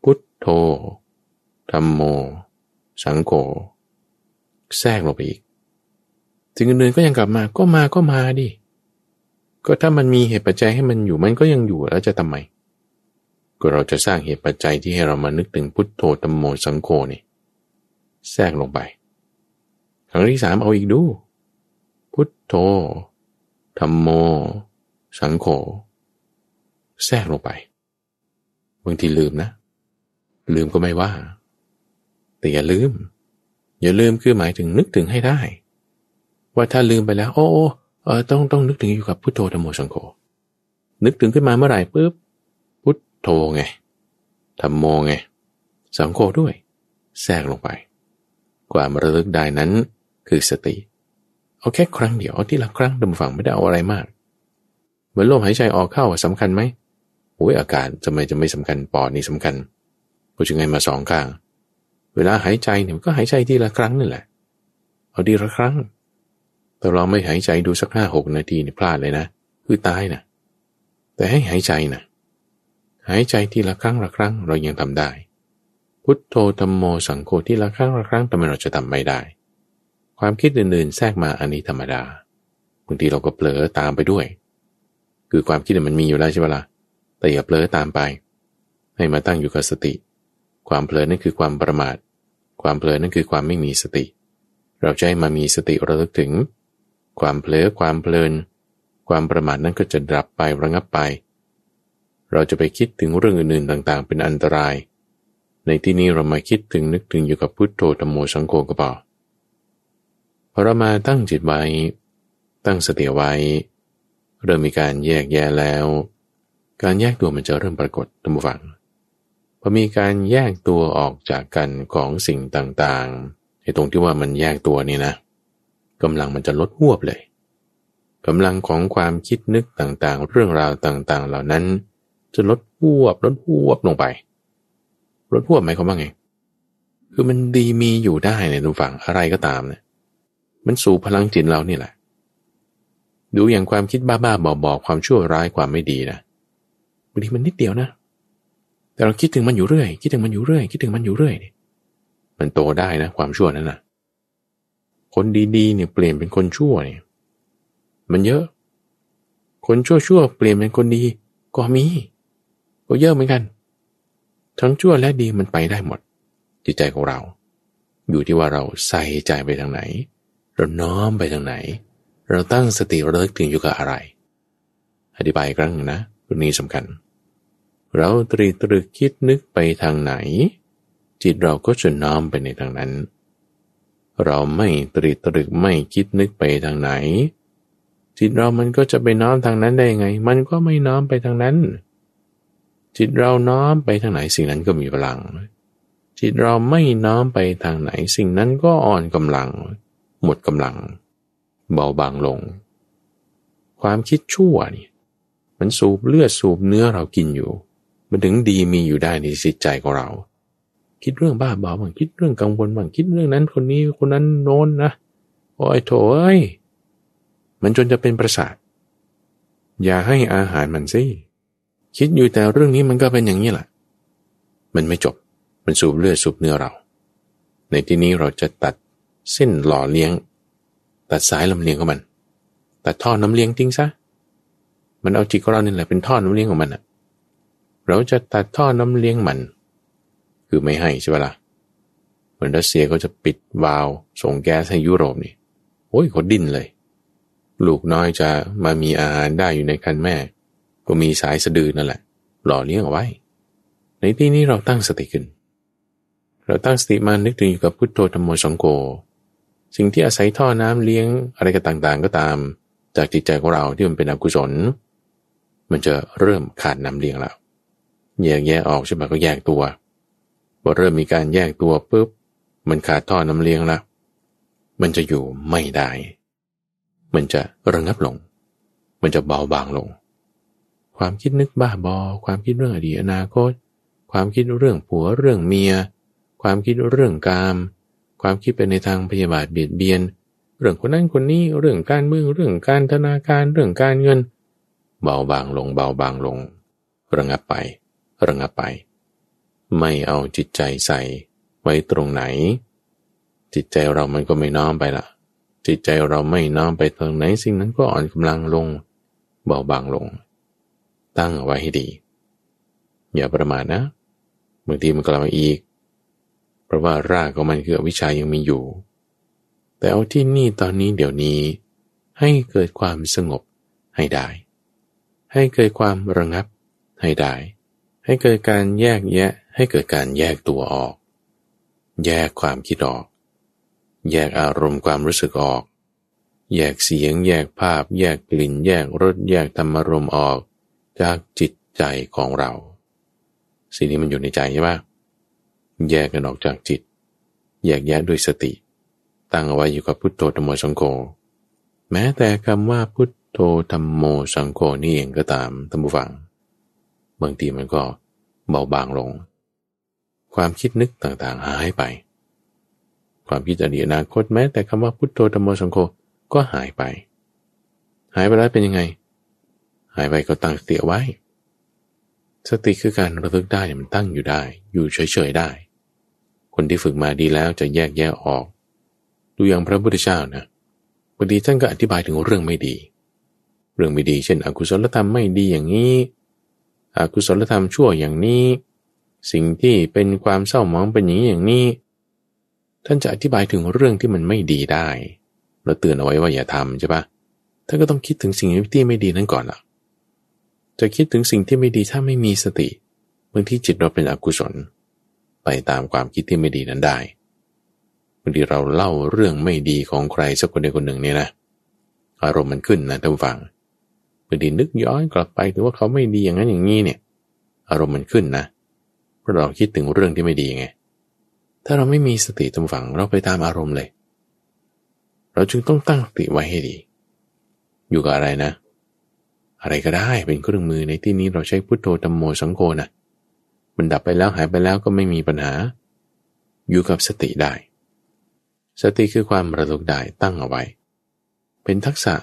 พุทโธธรรมโม สังโฆแทรกลงไปอีกสิ่งอื่นๆก็ยังกลับมาก็มาก็มาดิ ก็ถ้ามันมีเหตุปัจจัยให้มันอยู่มันก็ยังอยู่แล้วจะทำไม ก็เราจะสร้างเหตุปัจจัยที่ให้เรามานึกถึงพุทโธธรรมโมสังโฆนี่แทรกลงไปครั้งที่สามเอาอีกดู พุทโธธรรมโม สังโฆแทรกลงไปางทีลืมนะ ลืมก็ไม่ว่า แต่อย่าลืม อย่าลืมคือหมายถึงนึกถึงให้ได้ ว่าถ้าลืมไปแล้ว โอ้เออต้องต้องนึกถึงอยู่กับพุทโธธรรมโมสังโฆนึกถึงขึ้นมาเมื่อไหร่ปุ๊บพุทโธไงธรรมโมไงสังโฆด้วย แทรกลงไป ความระลึกได้นั้นคือสติ เอาแค่ครั้งเดียวเอาที่ละครั้งดำฝังไม่ได้เอาอะไรมาก เหมือนลมหายใจออกเข้าสำคัญไหม โอ้ยอากาศจะไมจะไม่สำคัญปอดนี่สำคัญพูดยังไงมาสองข้าง เวลาหายใจเนี่ยก็หายใจทีละครั้งนี่นแหละ เอาทีละครั้ง แต่เราไม่หายใจดูสักห้าหกนาทีนี่พลาดเลยนะ คือตายนะแต่ให้หายใจนะหายใจทีละครั้งละครั้งเรายังทำได้ พุทโธธรรมโมสังโฆที่ละครั้งละครั้งทำไมเราจะทำไม่ได้ ความคิดอื่นๆ แทรกมาอันนี้ธรรมดาบางทีเราก็เผลอตามไปด้วย คือความคิดมันมีอยู่แล้วใช่ไหมละ่ะ แต่อย่าเผลอตามไป ให้มาตั้งอยู่กับสติ ความเผลอนั่นคือความประมาท ความเผลอนั่นคือความไม่มีสติ เราจะให้มามีสติระลึกถึง ความเผลอความเพลิน ความประมาทนั้นก็จะดับไประงับไป เราจะไปคิดถึงเรื่องอื่นๆต่างๆ เป็นอันตราย ในที่นี้เรามาคิดถึงนึกถึงอยู่กับพุทโธธรรมโมสังโฆก็พอพอเรามาตั้งจิตไว้ ตั้งสติไว้เริ่มมีการแยกแยะแล้ว การแยกตัวมันจะเริ่มปรากฏตัมฝังพอมีการแยกตัวออกจากกันของสิ่งต่างๆในตรงที่ว่ามันแยกตัวนี่นะกำลังมันจะลดหวบเลยกำลังของความคิดนึกต่างๆ เรื่องราวต่างๆ เหล่านั้น จะลดหวบลดหวบลงไป ลดหวบหมายความว่าไง คือมันดีมีอยู่ได้ในทุกฝั่งอะไรก็ตามเนี่ยมันสู่พลังจิตเรานี่แหละ ดูอย่างความคิดบ้าๆบอๆความชั่วร้ายความไม่ดีนะางทีมันนิดเดียวนะ แต่เราคิดถึงมันอยู่เรื่อย คิดถึงมันอยู่เรื่อย คิดถึงมันอยู่เรื่อยเนี่ยมันโตได้นะ ความชั่วนั้นนะคนดีๆเนี่ยเปลี่ยนเป็นคนชั่วเนี่ยมันเยอะ คนชั่วๆเปลี่ยนเป็นคนดีก็มี ก็เยอะเหมือนกัน ทั้งชั่วและดีมันไปได้หมด จิตใจของเรา อยู่ที่ว่าเราใส่ใจไปทางไหน เราน้อมไปทางไหน เราตั้งสติระลึกถึงอยู่กับอะไร อธิบายครั้งนะเรื่องนี้สำคัญ เราตรีตรึกคิดนึกไปทางไหน จิตเราก็จะน้อมไปในทางนั้น เราไม่ตรีตรึกไม่คิดนึกไปทางไหน จิตเรามันก็จะไปน้อมทางนั้นได้ไง มันก็ไม่น้อมไปทางนั้น จิตเราน้อมไปทางไหนสิ่งนั้นก็มีพลัง จิตเราไม่น้อมไปทางไหนสิ่งนั้นก็อ่อนกำลัง หมดกำลัง เบาบางลง ความคิดชั่วนี่มันสูบเลือดสูบเนื้อเรากินอยู่ มันถึงดีมีอยู่ได้ในจิตใจของเรา คิดเรื่องบ้าบอบ้างคิดเรื่องกังวลบ้างคิดเรื่องนั้นคนนี้คนนั้นโน้นนะโอ้ยโถเอ้ยมันจนจะเป็นประสาท อย่าให้อาหารมันสิคิดอยู่แต่เรื่องนี้มันก็เป็นอย่างนี้แหละ มันไม่จบ มันสูบเลือดสูบเนื้อเรา ในที่นี้เราจะตัดเส้นหล่อเลี้ยง ตัดสายลำเลียงของมัน ตัดท่อน้ำเลี้ยงทิ้งซะ มันเอาจิตของเราเนี่ยแหละเป็นท่อน้ำเลี้ยงของมันอะ เราจะตัดท่อน้ำเลี้ยงมัน คือไม่ให้ใช่ไหมละ่ะเหมือนรัสเซียเขาจะปิดวาลส่งแก๊สให้ยุโรปนี่โอ้ยเขาดิ้นเลย ลูกน้อยจะมามีอาหารได้อยู่ในคันแม่ ก็มีสายสะดือนั่นแหละ หล่อเลี้ยงเอาไว้ ในที่นี้เราตั้งสติขึ้น เราตั้งสติมานึกถึงอยู่กับพุทโธธรรมโมสังโฆสิ่งที่อาศัยท่อน้ำเลี้ยงอะไรก็ต่างๆ ก็ตาม จากจิตใจของเราที่มันเป็นอกุศล มันจะเริ่มขาดน้ำเลี้ยงแล้ว แยกแยะออกใช่ไหมก็แยกตัวพอเริ่มมีการแยกตัวปุ๊บ มันขาดท่อน้ำเลี้ยงล้วมันจะอยู่ไม่ได้ มันจะระงับลง มันจะเบาบางลง ความคิดนึกบ้าบอ ความคิดเรื่องอดีตอนาคต ความคิดเรื่องผัวเรื่องเมีย ความคิดเรื่องกาม ความคิดไปในทางพยาบาทเบียดเบียน เรื่องคนนั้นคนนี้ เรื่องการเมือง เรื่องการธนาคาร เรื่องการเงิน เบาบางลง เบาบางลง ระงับไประ ระงับไป ไม่เอาจิตใจใส่ไว้ตรงไหน จิตใจเรามันก็ไม่น้อมไปละจิตใจเราไม่น้อมไปตรงไหน สิ่งนั้นก็อ่อนกำลังลง เบาบางลง ตั้งเอาไว้ให้ดี อย่าประมาทนะบางทีมันกลับมาอีก เพราะว่ารากของมันคือวิชายังมีอยู่ แต่เอาที่นี่ตอนนี้เดี๋ยวนี้ ให้เกิดความสงบให้ได้ ให้เกิดความระงับให้ได้ ให้เกิดการแยกแยะ ให้เกิดการแยกตัวออก แยกความคิดออก แยกอารมณ์ความรู้สึกออก แยกเสียง แยกภาพ แยกกลิ่น แยกรส แยกธรรมารมออก จากจิตใจของเรา สิ่งนี้มันอยู่ในใจใช่ไหมแยกกันออกจากจิต แยกแยะด้วยสติ ตั้งเอาไว้อยู่กับพุทโธธรรมโมสังโฆแม้แต่คำว่าพุทโธธรรมโมสังโฆนี่เองก็ตามท่านผู้ฟัง บางทีมันก็เบาบางลง ความคิดนึกต่างๆหายไป ความคิดอดีตอนาคตแม้แต่คำว่าพุทโธธรรมโมสังโฆก็หายไป หายไปแล้วเป็นยังไง หายไปก็ตั้งสติไว้ สติคือการระลึกได้มันตั้งอยู่ได้ อยู่เฉยๆได้ คนที่ฝึกมาดีแล้วจะแยกแยะออก ดูอย่างพระพุทธเจ้านะบางทีท่านก็อธิบายถึงเรื่องไม่ดี เรื่องไม่ดี เช่น อกุศลธรรมไม่ดีอย่างนี้ อกุศลธรรมชั่วอย่างนี้ สิ่งที่เป็นความเศร้าหมองเป็นอย่างนี้อย่างนี้ ท่านจะอธิบายถึงเรื่องที่มันไม่ดีได้เราเตือนเอาไว้ว่าอย่าทำใช่ปะท่านก็ต้องคิดถึงสิ่งที่ไม่ดีนั้นก่อนล่ะ จะคิดถึงสิ่งที่ไม่ดีถ้าไม่มีสติบางทีจิตเราเป็นอกุศล ไปตามความคิดที่ไม่ดีนั้นได้บางทีเราเล่าเรื่องไม่ดีของใครสักคนใดคนหนึ่งเนี่ยนะ อารมณ์มันขึ้นนะท่านฟัง บางทีนึกย้อนกลับไปถึงว่าเขาไม่ดีอย่างนั้นอย่างนี้เนี่ย อารมณ์มันขึ้นนะเราเราคิดถึงเรื่องที่ไม่ดีไง ถ้าเราไม่มีสติตรงฝังเราไปตามอารมณ์เลย เราจึงต้องตั้งสติไว้ให้ดี อยู่กับอะไรนะ อะไรก็ได้เป็นเครื่องมือในที่นี้เราใช้พุทโธธรรมโมสังโฆนะมันดับไปแล้วหายไปแล้วก็ไม่มีปัญหา อยู่กับสติได้ สติคือความระลึกได้ตั้งเอาไว้ เป็นทักษะ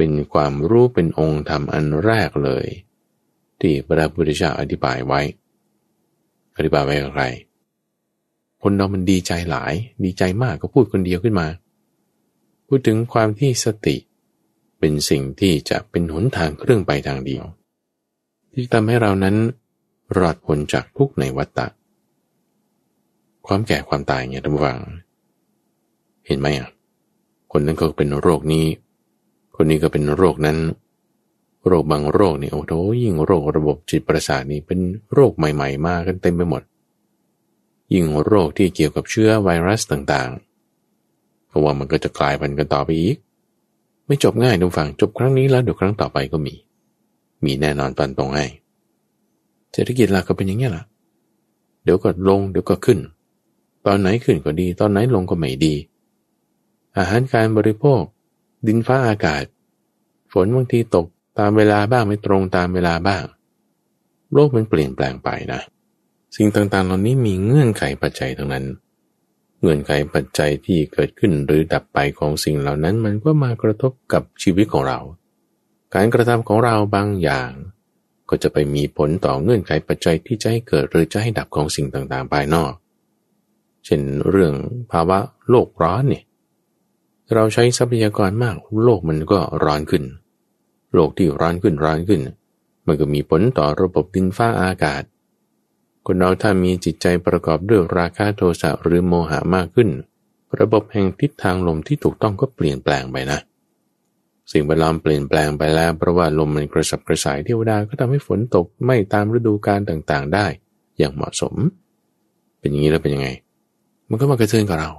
เป็นความรู้เป็นองค์ธรรมอันแรกเลย ที่พระพุทธเจ้าอธิบายไว้ อธิบายไว้อย่างไรคนเรามันดีใจหลาย ดีใจมากก็พูดคนเดียวขึ้นมา พูดถึงความที่สติ เป็นสิ่งที่จะเป็นหนทางเครื่องไปทางเดียว ที่ทำให้เรานั้นรอดพ้นจากทุกในวัฏฏะความแก่ความตายเนี่ยระวัง เห็นไหมอะ คนนั้นก็เป็นโรคนี้ คนนี้ก็เป็นโรคนั้น โรคบางโรคนี่โอ้โหยิ่งโรคระบบจิตประสาทนี่เป็นโรคใหม่ ๆ มากันเต็มไปหมด ยิ่งโรคที่เกี่ยวกับเชื้อไวรัสต่างๆเพราะว่ามันก็จะกลายพันธุ์กันต่อไปอีก ไม่จบง่ายดูฟังจบครั้งนี้แล้วเดี๋ยวครั้งต่อไปก็มี มีแน่นอนตอนตรงให้เศรษฐกิจเราก็เป็นอย่างนี้แหละเดี๋ยวก็ลงเดี๋ยวก็ขึ้น ตอนไหนขึ้นก็ดี ตอนไหนลงก็ไม่ดี อาหารการบริโภค ดินฟ้าอากาศ ฝนบางทีตกตามเวลาบ้างไม่ตรงตามเวลาบ้าง โลกมันเปลี่ยนแปลงไปนะ สิ่งต่างๆ เหล่านี้มีเงื่อนไขปัจจัยทั้งนั้น เงื่อนไขปัจจัยที่เกิดขึ้นหรือดับไปของสิ่งเหล่านั้น มันก็มากระทบกับชีวิตของเรา การกระทำของเราบางอย่าง ก็จะไปมีผลต่อเงื่อนไขปัจจัยที่จะให้เกิดหรือจะให้ดับของสิ่งต่างๆภายนอก เช่นเรื่องภาวะโลกร้อนเนี่ย เราใช้ทรัพยากรมาก โลกมันก็ร้อนขึ้น โลกที่ร้อนขึ้นร้อนขึ้น มันก็มีผลต่อระบบดินฟ้าอากาศ คนเราถ้ามีจิตใจประกอบด้วยราคะโทสะหรือโมหะมากขึ้น ระบบแห่งทิศทางลมที่ถูกต้องก็เปลี่ยนแปลงไปนะ สิ่งแวดล้อมเปลี่ยนแปลงไปแล้วเพราะว่าลมมันกระสับกระส่ายเทวดาก็ทำให้ฝนตกไม่ตามฤดูกาลต่างๆ ได้ อย่างเหมาะสม เป็นอย่างนี้แล้วเป็นยังไง มันก็มากระเทือนกับเรา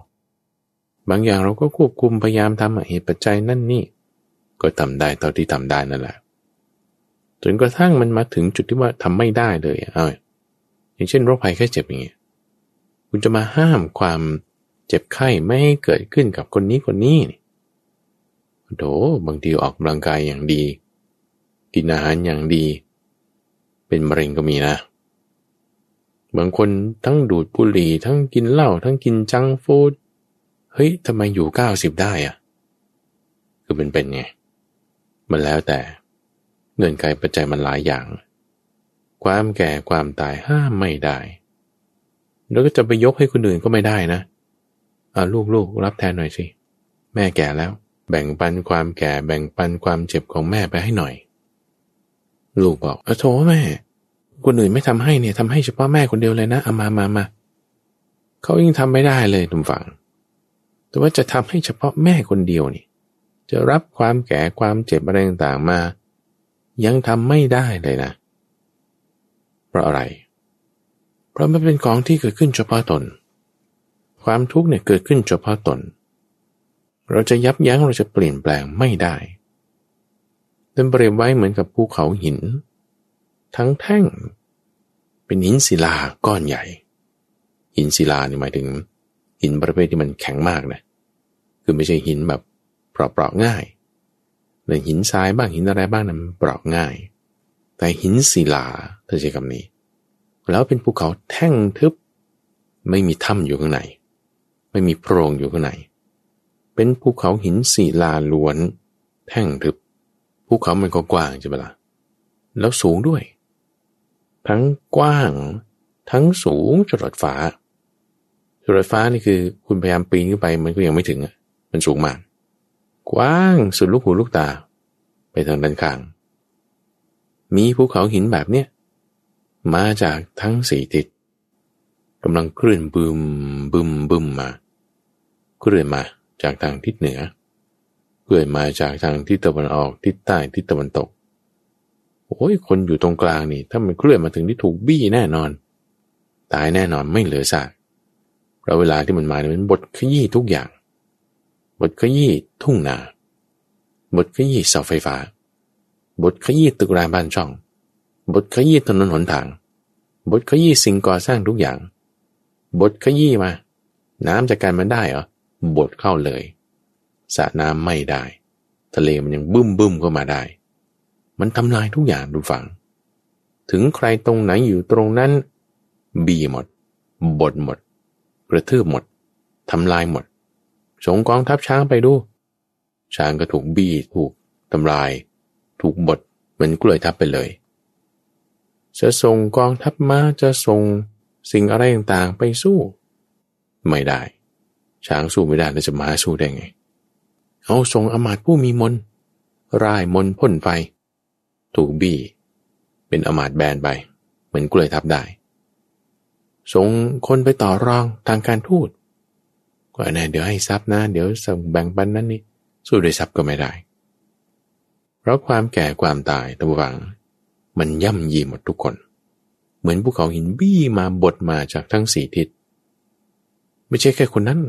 บางอย่างเราก็ควบคุมพยายามทำเหตุปัจจัยนั่นนี่ ก็ทำได้เท่าที่ทำได้นั่นแหละจนกระทั่งมันมาถึงจุดที่ว่าทำไม่ได้เลยเอออย่างเช่นโรคภัยแค่เจ็บอย่างเงี้ยคุณจะมาห้ามความเจ็บไข้ไม่ให้เกิดขึ้นกับคนนี้คนนี้โถบางทีออกกำลังกายอย่างดี กินอาหารอย่างดี เป็นมะเร็งก็มีนะ บางคนทั้งดูดบุหรี่ทั้งกินเหล้าทั้งกินจังฟูด เฮ้ยทำไมอยู่เก้าสิบได้อะคือเป็นเป็นไงมันแล้วแต่เงื่อนไขปัจจัยมันหลายอย่าง ความแก่ความตายห้ามไม่ได้ แล้วก็จะไปยกให้คนอื่นก็ไม่ได้นะอาลูกๆรับแทนหน่อยสิแม่แก่แล้ว แบ่งปันความแก่แบ่งปันความเจ็บของแม่ไปให้หน่อย ลูกบอกอโถแม่ คนอื่นไม่ทำให้เนี่ยทำให้เฉพาะแม่คนเดียวเลยนะเอามามามาเขายิ่งทำไม่ได้เลยทุกฝั่ง แต่ว่าจะทำให้เฉพาะแม่คนเดียวนี่ จะรับความแก่ความเจ็บอะไรต่างๆมา ยังทำไม่ได้เลยนะ เพราะอะไร เพราะมันเป็นของที่เกิดขึ้นเฉพาะตน ความทุกข์เนี่ยเกิดขึ้นเฉพาะตน เราจะยับยั้งเราจะเปลี่ยนแปลงไม่ได้เป็นเปรียบไว้เหมือนกับภูเขาหิน ทั้งแท่ง เป็นหินศิลาก้อนใหญ่ หินศิลานี่หมายถึง หินประเภทที่มันแข็งมากนะคือไม่ใช่หินแบบเปราะๆง่ายแต่หินทรายบ้างหินอะไรบ้างนั้นเปราะง่าย แต่หินศิลาเธอใช้คำนี้ แล้วเป็นภูเขาแท่งทึบ ไม่มีถ้ำอยู่ข้างใน ไม่มีโพรงอยู่ข้างใน เป็นภูเขาหินสีลาล้วน แท่งทึบ ภูเขามันก็กว้างใช่ไหมละ่ะแล้วสูงด้วย ทั้งกว้าง ทั้งสูงจรดฟ้า จรดฟ้านี่คือคุณพยายามปีนขึ้นไปมันก็ยังไม่ถึงอะมันสูงมาก กว้างสุดลูกหูลูกตา ไปทางด้านข้าง มีภูเขาหินแบบเนี้ยมาจากทั้งสี่ทิศกำลังเคลื่อนบึมบึมบึมมาเคลื่อนมาจากทางทิศเหนือเกิดมาจากทางทิศตะวันออกทิศใต้ทิศตะวันตกโอ้ยคนอยู่ตรงกลางนี่ ถ้ามันเคลื่อนมาถึงที่ถูกบี้แน่นอน ตายแน่นอนไม่เหลือซาก เราเวลาที่มันมาเนี่ยมันบดขยี้ทุกอย่างบดขยี้ทุ่งนาบดขยี้เสาไฟฟ้าบดขยี้ตึกรางบ้านช่องบดขยี้ถนนหนทางบดขยี้สิ่งก่อสร้างทุกอย่างบดขยี้มา น้ำจะการมันได้เหรอบดเข้าเลยสระน้ำไม่ได้ ทะเลมันยังบึ้มบึ้มเข้ามาได้ มันทำลายทุกอย่างดูฟัง ถึงใครตรงไหนอยู่ตรงนั้น บีหมด บดหมด กระทืบหมดทำลายหมดส่งกองทัพช้างไปดู ช้างก็ถูกบีถูกทำลาย ถูกบดเหมือนกล้วยทับไปเลย จะส่งกองทัพมาจะส่งสิ่งอะไรต่างๆไปสู้ ไม่ได้ ช้างสู้ไม่ได้แล้วจะมาสู้ได้ไง เอาทรงอมาตผู้มีมนร่ายมนพ่นไฟ ถูกบี้ เป็นอมาตแบนไป เหมือนกล้วยทับได้ ส่งคนไปต่อรองทางการทูตก็น่เดี๋ยวให้ทรัพย์นะ เดี๋ยวส่งแบ่งปันนั้นนี่สู้ด้วยทรัพย์ก็ไม่ได้ เพราะความแก่ความตายตะวัง มันย่ำยีหมดทุกคน เหมือนภูเขาหินบี้มาบดมาจากทั้งสี่ทิศ ไม่ใช่แค่คนนั้น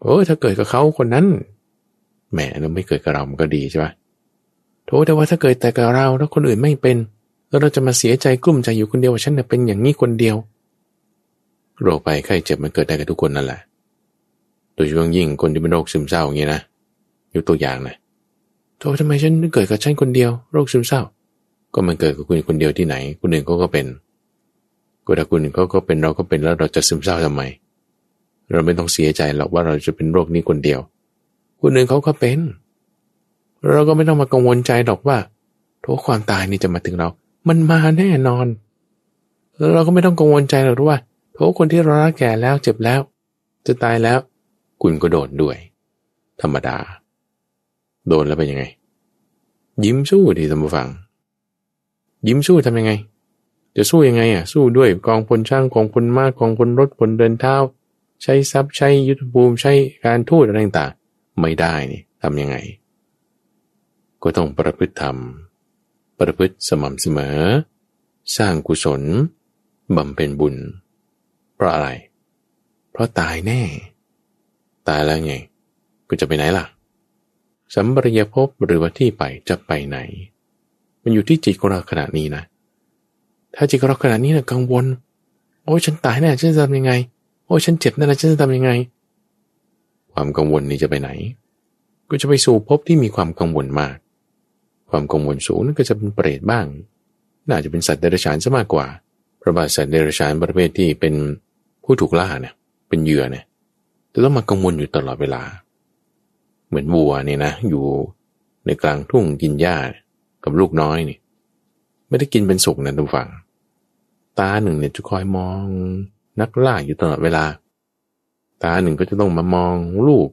โอ้ถ้าเกิดกับเขาคนนั้นแหมเราไม่เกิดกับเรามันก็ดีใช่ปะโทษแต่ว่าถ้าเกิดแต่กับเราแล้วคนอื่นไม่เป็น แล้วเราจะมาเสียใจกลุ้มใจอยู่คนเดียวว่าฉันเป็นอย่างนี้คนเดียว โรคภัยไข้เจ็บมันเกิดได้กับทุกคนนั่นแหละ โดยเฉพาะยิ่งคนที่เป็นโรคซึมเศร้าอย่างนี้นะยกตัวอย่างนะโทษทำไมฉันเกิดกับฉันคนเดียว โรคซึมเศร้า ก็มันเกิดกับคุณคนเดียวที่ไหน คนอื่นเขาก็เป็นก็ถ้าคุณเขาก็เป็นเราก็เป็นแล้วเราจะซึมเศร้าทำไม เราไม่ต้องเสียใจหรอกว่าเราจะเป็นโรคนี้คนเดียว คนอื่นเขาก็เป็น เราก็ไม่ต้องมากังวลใจหรอกว่าโทษความตายนี่จะมาถึงเรา มันมาแน่นอน เราก็ไม่ต้องกังวลใจหรอกว่า เพราะคนที่เรารักแก่แล้วเจ็บแล้ว จะตายแล้ว คุณก็โดนด้วย ธรรมดา โดนแล้วเป็นยังไง ยิ้มสู้ดีท่านผู้ฟัง ยิ้มสู้ทำยังไง จะสู้ยังไงอะ สู้ด้วยกองพลช่างกองพลมากกองพลรถพลเดินเท้า ใช้ทรัพย์ใช้ยุทธภูมิใช้การทูตอะไรต่างไม่ได้นี่ทำยังไง ก็ต้องประพฤติธรรม ประพฤติสม่ำเสมอ สร้างกุศลบำเพ็ญบุญ เพราะอะไร เพราะตายแน่ ตายแล้วไงก็จะไปไหนล่ะ สัมปริยภพหรือว่าที่ไปจะไปไหน มันอยู่ที่จิตของเราขณะนี้นะ ถ้าจิตของเราขณะนี้นะกังวล โอ้ฉันตายแน่ฉันจะทำยังไง โอ้ฉันเจ็บแน่ฉันจะทำยังไง ความกังวลนี้จะไปไหน ก็จะไปสู่ภพที่มีความกังวลมาก ความกังวลสูงนั่นก็จะเป็นเปรตบ้าง น่าจะเป็นสัตว์เดรัจฉานซะมากกว่าเพราะว่าสัตว์เดรัจฉานประเภทที่เป็น ผู้ถูกล่าเนี่ยเป็นเหยื่อเนี่ยจะต้องมากังวลอยู่ตลอดเวลา เหมือนวัวเนี่ยนะอยู่ในกลางทุ่งกินหญ้ากับลูกน้อยนี่ไม่ได้กินเป็นสุกนะทุกฝัง ตาหนึ่งเนี่ยจะคอยมองนักล่าอยู่ตลอดเวลา ตาหนึ่งก็จะต้องมามองลูก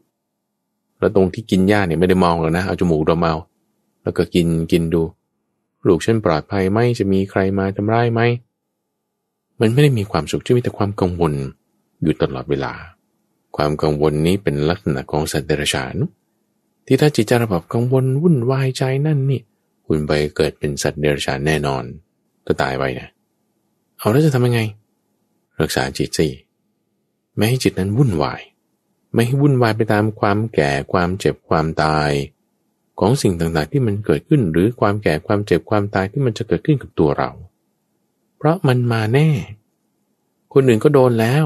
แล้วตรงที่กินหญ้าเนี่ยไม่ได้มองหรอกนะเอาจมูกดมเอาแล้วก็กินกินดู ลูกฉันปลอดภัยไหมจะมีใครมาทำร้ายไหม มันไม่ได้มีความสุขที่มีแต่ความกังวลอยู่ตลอดเวลา ความกังวลนี้เป็นลักษณะของสัตว์เดรัจฉาน ที่ถ้าจิตใจระบบกังวลวุ่นวายใจนั่นนี่คุณไปเกิดเป็นสัตว์เดรัจฉานแน่นอนถ้าตายไปนะเอาแล้วจะทำยังไง รักษาจิตสิไม่ให้จิตนั้นวุ่นวาย ไม่ให้วุ่นวายไปตามความแก่ความเจ็บความตาย ของสิ่งต่างๆที่มันเกิดขึ้นหรือความแก่ความเจ็บความตายที่มันจะเกิดขึ้นกับตัวเรา เพราะมันมาแน่ คนอื่นก็โดนแล้ว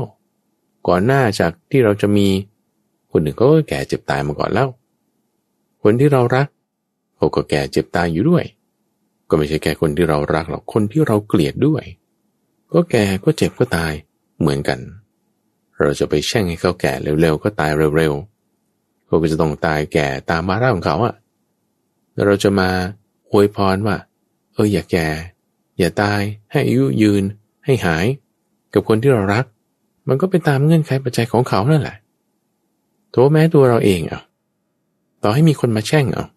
ก่อนหน้าจากที่เราจะมี คนอื่นก็แก่เจ็บตายมาก่อนแล้ว คนที่เรารักเขาก็แก่เจ็บตายอยู่ด้วย ก็ไม่ใช่แค่คนที่เรารักหรอกคนที่เราเกลียดด้วย ก็แก่ก็เจ็บก็ตายเหมือนกัน เราจะไปแช่งให้เขาแก่เร็วๆก็ตายเร็วๆเขาก็จะต้องตายแก่ตามมาร่าของเขาอะเราจะมาอวยพรว่า เอออย่าแก่ อย่าตายให้อายุยืน ให้หาย กับคนที่เรารัก มันก็เป็นตามเงื่อนไขปัจจัยของเขานั่นแหละโทแม้ตัวเราเองอะต่อให้มีคนมาแช่งอะ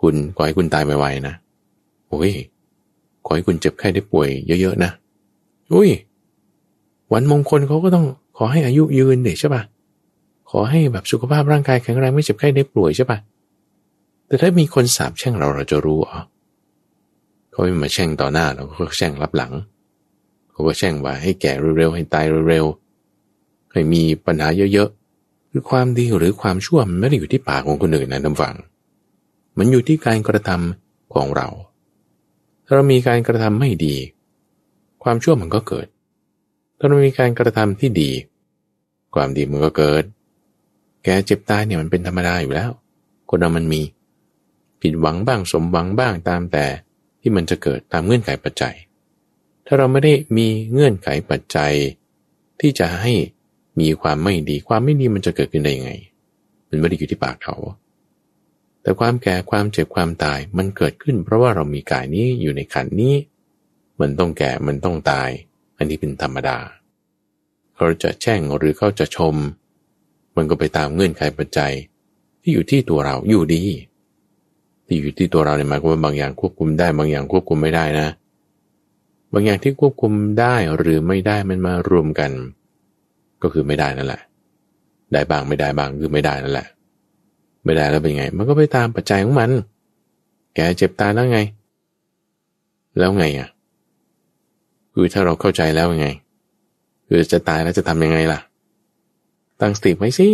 คุณขอให้คุณตายไวๆนะโอ้ยขอให้คุณเจ็บไข้ได้ป่วยเยอะๆนะอุ้ย วันมงคลเขาก็ต้องขอให้อายุยืนเด็ใช่ปะขอให้แบบสุขภาพร่างกายแข็งแรงไม่เจ็บไข้ได้ป่วยใช่ปะแต่ถ้ามีคนสาบแช่งเราเราจะรู้อ๋อ เขาไม่มาแช่งต่อหน้าเราก็แช่งรับหลัง เขาก็แช่งว่าให้แก่เร็วๆให้ตายเร็วๆให้มีปัญหาเยอะๆคือความดีหรือความชั่วมันไม่ได้อยู่ที่ปากของคนอื่นนะท่านฟัง มันอยู่ที่การกระทำของเรา ถ้าเรามีการกระทำไม่ดี ความชั่วมันก็เกิด ถ้าเรามีการกระทำที่ดี ความดีมันก็เกิด แกเจ็บตายเนี่ยมันเป็นธรรมดาอยู่แล้ว คนเรามันมี ผิดหวังบ้างสมหวังบ้างตามแต่ ที่มันจะเกิดตามเงื่อนไขปัจจัย ถ้าเราไม่ได้มีเงื่อนไขปัจจัย ที่จะให้มีความไม่ดีความไม่ดีมันจะเกิดขึ้นได้ยังไง มันไม่ได้อยู่ที่ปากเขา แต่ความแก่ความเจ็บความตายมันเกิดขึ้น เพราะว่าเรามีกายนี้อยู่ในขันนี้ มันต้องแก่มันต้องตาย อันนี้เป็นธรรมดา เขาจะแช่งหรือเขาจะชม มันก็ไปตามเงื่อนไขปัจจัย ที่อยู่ที่ตัวเราอยู่ดี ที่อยู่ที่ตัวเราเนี่ยหมายความว่าบางอย่างควบคุมได้ บางอย่างควบคุมไม่ได้นะ บางอย่างที่ควบคุมได้หรือไม่ได้มันมารวมกัน ก็คือไม่ได้นั่นแหละ ได้บางไม่ได้บางคือไม่ได้นั่นแหละ ไม่ได้แล้วเป็นไง มันก็ไปตามปัจจัยของมัน แกเจ็บตายแล้วไง แล้วไงอะ คือถ้าเราเข้าใจแล้วไง คือจะตายแล้วจะทำยังไงล่ะ ตั้งสติไว้สิ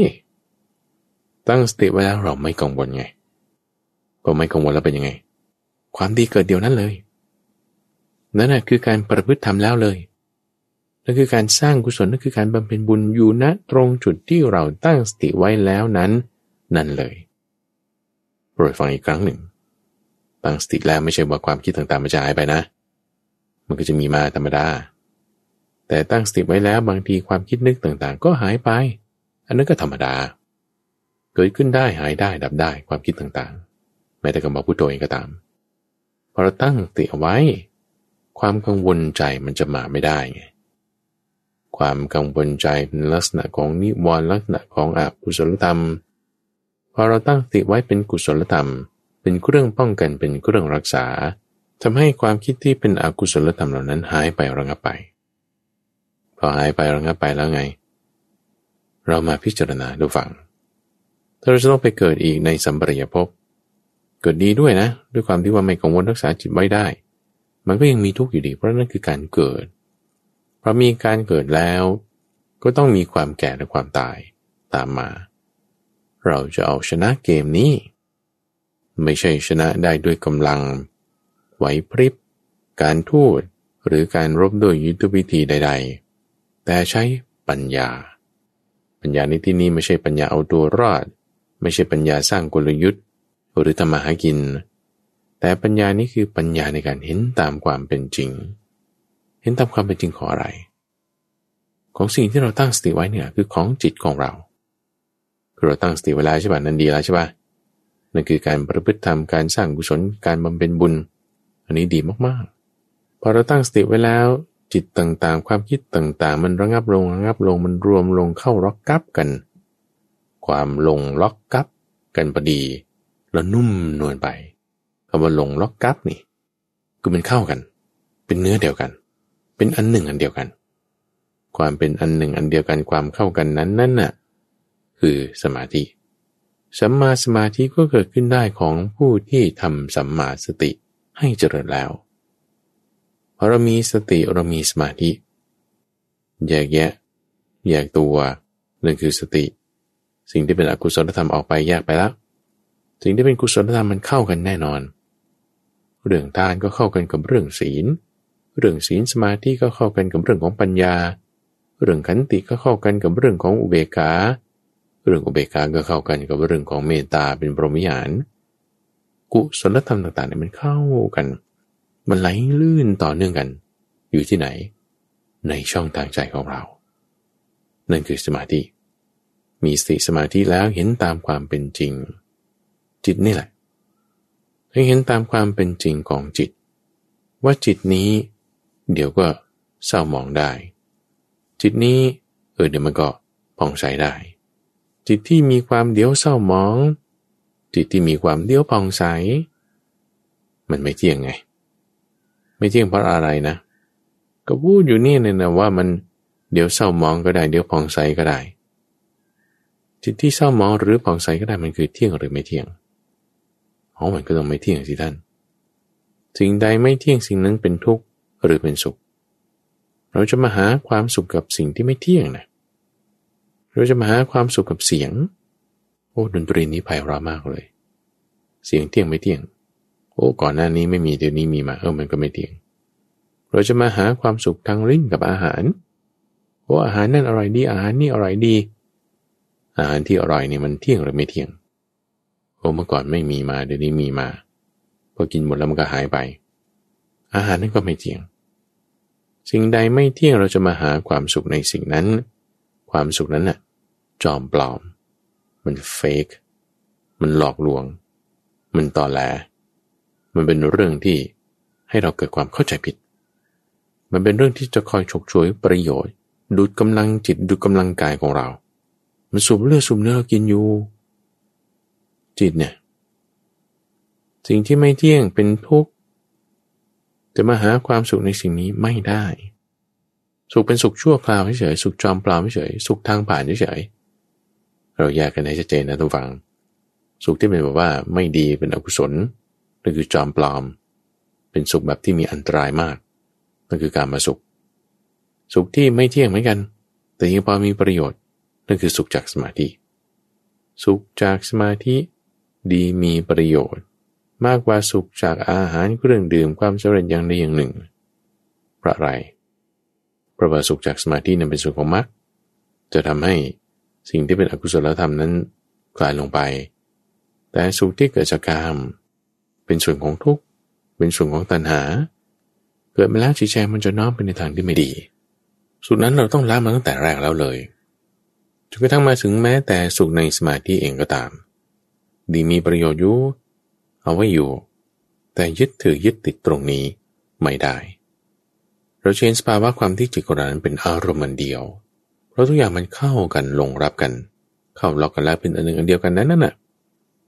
ตั้งสติไว้แล้วเราไม่กังวลไง พอไม่กังวลแล้วเป็นยังไง ความดีเกิดเดียวนั้นเลย นั่นแหะคือการประพฤติทำแล้วเลย นั่นคือการสร้างกุศลนั่นคือการบำเพ็ญบุญอยู่ณตรงจุดที่เราตั้งสติไว้แล้วนั้น นั่นเลยโปรดฟังอีกครั้งหนึ่ง ตั้งสติแล้วไม่ใช่ว่าความคิดต่างๆมันจะหายไปนะ มันก็จะมีมาธรรมดา แต่ตั้งสติไว้แล้วบางทีความคิดนึกต่างๆ ก็หายไป อันนั้นก็ธรรมดา เกิดขึ้นได้หายได้ดับได้ความคิดต่างๆ ม้แต่คำบอกพุทโธเองก็ตามพอเราตั้งติเอาไว้ ความกังวลใจมันจะมาไม่ได้ไงความกังวลใจเป็นลักษณะของนิวรณ์ลักษณะของอกุศลธรรมพอเราตั้งติไว้เป็นกุศลธรรม เป็นเครื่องป้องกันเป็นเครื่องรักษาทำให้ความคิดที่เป็นอกุศลธรรมเหล่านั้นหายไประงับไป พอหายไประงับไปแล้วไง เรามาพิจารณาดูฟังถ้าเราจะต้องไปเกิดอีกในสัมปรายภพ เกิดดีด้วยนะ ด้วยความที่ว่าไม่กังวลรักษาจิตไว้ได้ มันก็ยังมีทุกข์อยู่ดี เพราะนั่นคือการเกิดเพราะมีการเกิดแล้ว ก็ต้องมีความแก่และความตายตามมา เราจะเอาชนะเกมนี้ ไม่ใช่ชนะได้ด้วยกำลัง ไหวพริบ การทูดหรือการรบด้วยยุทธวิธีใด ๆ แต่ใช้ปัญญา ปัญญาในที่นี้ไม่ใช่ปัญญาเอาตัวรอด ไม่ใช่ปัญญาสร้างกลยุทธ์ หรือทำมาหากิน แต่ปัญญานี้คือปัญญาในการเห็นตามความเป็นจริง เห็นตามความเป็นจริงของอะไร ของสิ่งที่เราตั้งสติไว้เนี่ยคือของจิตของเราคือเราตั้งสติไว้แล้วใช่ป่ะนั่นดีแล้วใช่ป่ะนั่นคือการประพฤติธรรมการสร้างกุศลการบำเพ็ญบุญ อันนี้ดีมากๆ พอเราตั้งสติไว้แล้ว จิตต่างๆ ความคิดต่างๆ มันระงับลงระงับลงมันรวมลงเข้าร็อกกับกัน ความลงล็อกกับกันพอดี แล้วนุ่มนวลไปคำว่าลงล็อกกับนี่คือมันเข้ากัน เป็นเนื้อเดียวกัน เป็นอันหนึ่งอันเดียวกัน ความเป็นอันหนึ่งอันเดียวกันความเข้ากันนั้นนั่นน่ะคือสมาธิสัมมาสมาธิก็เกิดขึ้นได้ของผู้ที่ทำสัมมาสติให้เจริญแล้วพอเรามีสติเรามีสมาธิแยกแยะแยกตัวนั่นคือสติ สิ่งที่เป็นอกุศลธรรมออกไปแยกไปแล้ว สิ่งที่เป็นกุศลธรรมมันเข้ากันแน่นอน เรื่องทานก็เข้ากันกับเรื่องศีล เรื่องศีลสมาธิก็เข้ากันกับเรื่องของปัญญา เรื่องขันติก็เข้ากันกับเรื่องของอุเบกขาเรื่องอุเบกขาก็เข้ากันกับเรื่องของเมตตาเป็นปรมิยานกุศลธรรมต่างๆเนี่ยมันเข้ากัน มันไหลลื่นต่อเนื่องกัน อยู่ที่ไหน ในช่องทางใจของเรา นั่นคือสมาธิ มีสติสมาธิแล้วเห็นตามความเป็นจริง จิตนี่แหละให้เห็นตามความเป็นจริงของจิต ว่าจิตนี้ เดี๋ยวก็เศร้าหมองได้ จิตนี้เออเดี๋ยวมันก็ผ่องใสได้ จิตที่มีความเดี๋ยวเศร้าหมอง จิตที่มีความเดี๋ยวผ่องใส มันไม่เที่ยงไง ไม่เที่ยงเพราะอะไรนะ ก็พูดอยู่นี่เนี่ยนะว่ามันเดี๋ยวเศร้าหมองก็ได้ เดี๋ยวผ่องใสก็ได้ จิตที่เศร้าหมองหรือผ่องใสก็ได้มันคือเที่ยงหรือไม่เที่ยง อ๋อมันก็ต้องไม่เที่ยงสิท่าน สิ่งใดไม่เที่ยงสิ่งนั้นเป็นทุกข์หรือเป็นสุข เราจะมาหาความสุขกับสิ่งที่ไม่เที่ยงนะเราจะมาหาความสุขกับเสียง โอ้ดนตรีนี้ไพเราะมากเลย เสียงเที่ยงไม่เที่ยง โอ้ก่อนหน้านี้ไม่มีเดี๋ยวนี้มีมาเออมันก็ไม่เที่ยง เราจะมาหาความสุขทางลิ้นกับอาหารโอ้อาหารนั่นอร่อยดีอาหารนี่อร่อยดี อาหารที่อร่อยเนี่ยมันเที่ยงหรือไม่เที่ยง โอ้เมื่อก่อนไม่มีมาเดี๋ยวนี้มีมาพอกินหมดแล้วมันก็หายไป อาหารนั้นก็ไม่เที่ยง สิ่งใดไม่เที่ยงเราจะมาหาความสุขในสิ่งนั้น ความสุขนั้นน่ะจอมปลอม มันเฟกมันหลอกลวง มันต่อแหลมันเป็นเรื่องที่ให้เราเกิดความเข้าใจผิด มันเป็นเรื่องที่จะคอยฉกฉวยประโยชน์ ดูดกำลังจิตดูดกำลังกายของเรา มันสูบเลือดสูบเนื้อเรากินอยู่ จิตเนี่ย สิ่งที่ไม่เที่ยงเป็นทุกข์จะมาหาความสุขในสิ่งนี้ไม่ได้ สุขเป็นสุขชั่วคราวเฉยสุขจอมปลอมเฉยสุขทางผ่านเฉยเราแยกกันให้ชัดเจนนะทุกฝัง สุขที่เป็นแบบว่าไม่ดีเป็นอกุศลนั่นคือจอมปลอม เป็นสุขแบบที่มีอันตรายมากนั่นคือการมาสุข สุขที่ไม่เที่ยงเหมือนกัน แต่ยังพอมีประโยชน์นั่นคือสุขจากสมาธิ สุขจากสมาธิ ดีมีประโยชน์ มากกว่าสุขจากอาหารเครื่องดื่มความสำเร็จอย่างใดอย่างหนึ่ง เพราะอะไรเพราะว่าสุขจากสมาธินั้นเป็นสุขของมรรคจะทำให้สิ่งที่เป็นอกุศลธรรมนั้นกลายลงไป แต่สุขที่เกิดจากกาม เป็นส่วนของทุกข์ เป็นส่วนของตัณหา เกิดมาแล้วจิตใจมันจะน้อมไปในทางที่ไม่ดี สุดนั้นเราต้องละมันตั้งแต่แรกแล้วเลยจนกระทั่งมาถึงแม้แต่สุขในสมาธิเองก็ตาม ดีมีประโยชน์อยู่เอาไว้อยู่ แต่ยึดถือยึดติดตรงนี้ไม่ได้ เราเชนสภาวะความที่จิตของเรานั้นเป็นอารมณ์เดียว เพราะทุกอย่างมันเข้ากันลงรับกัน เข้าล็อกกันแล้วเป็นอันหนึ่งอันเดียวกันนั้นน่ะ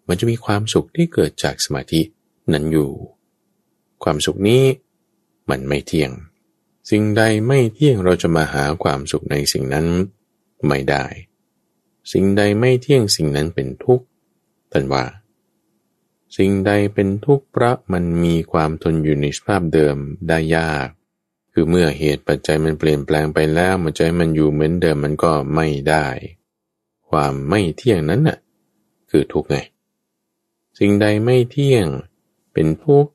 มันจะมีความสุขที่เกิดจากสมาธินั้นอยู่ ความสุขนี้มันไม่เที่ยง สิ่งใดไม่เที่ยงเราจะมาหาความสุขในสิ่งนั้นไม่ได้ สิ่งใดไม่เที่ยงสิ่งนั้นเป็นทุกข์ ท่านว่า สิ่งใดเป็นทุกข์เพราะมันมีความทนอยู่ในสภาพเดิมได้ยาก คือเมื่อเหตุปัจจัยมันเปลี่ยนแปลงไปแล้วมันใจมันอยู่เหมือนเดิมมันก็ไม่ได้ ความไม่เที่ยงนั้นน่ะคือทุกข์ไง สิ่งใดไม่เที่ยง เป็นทุกข์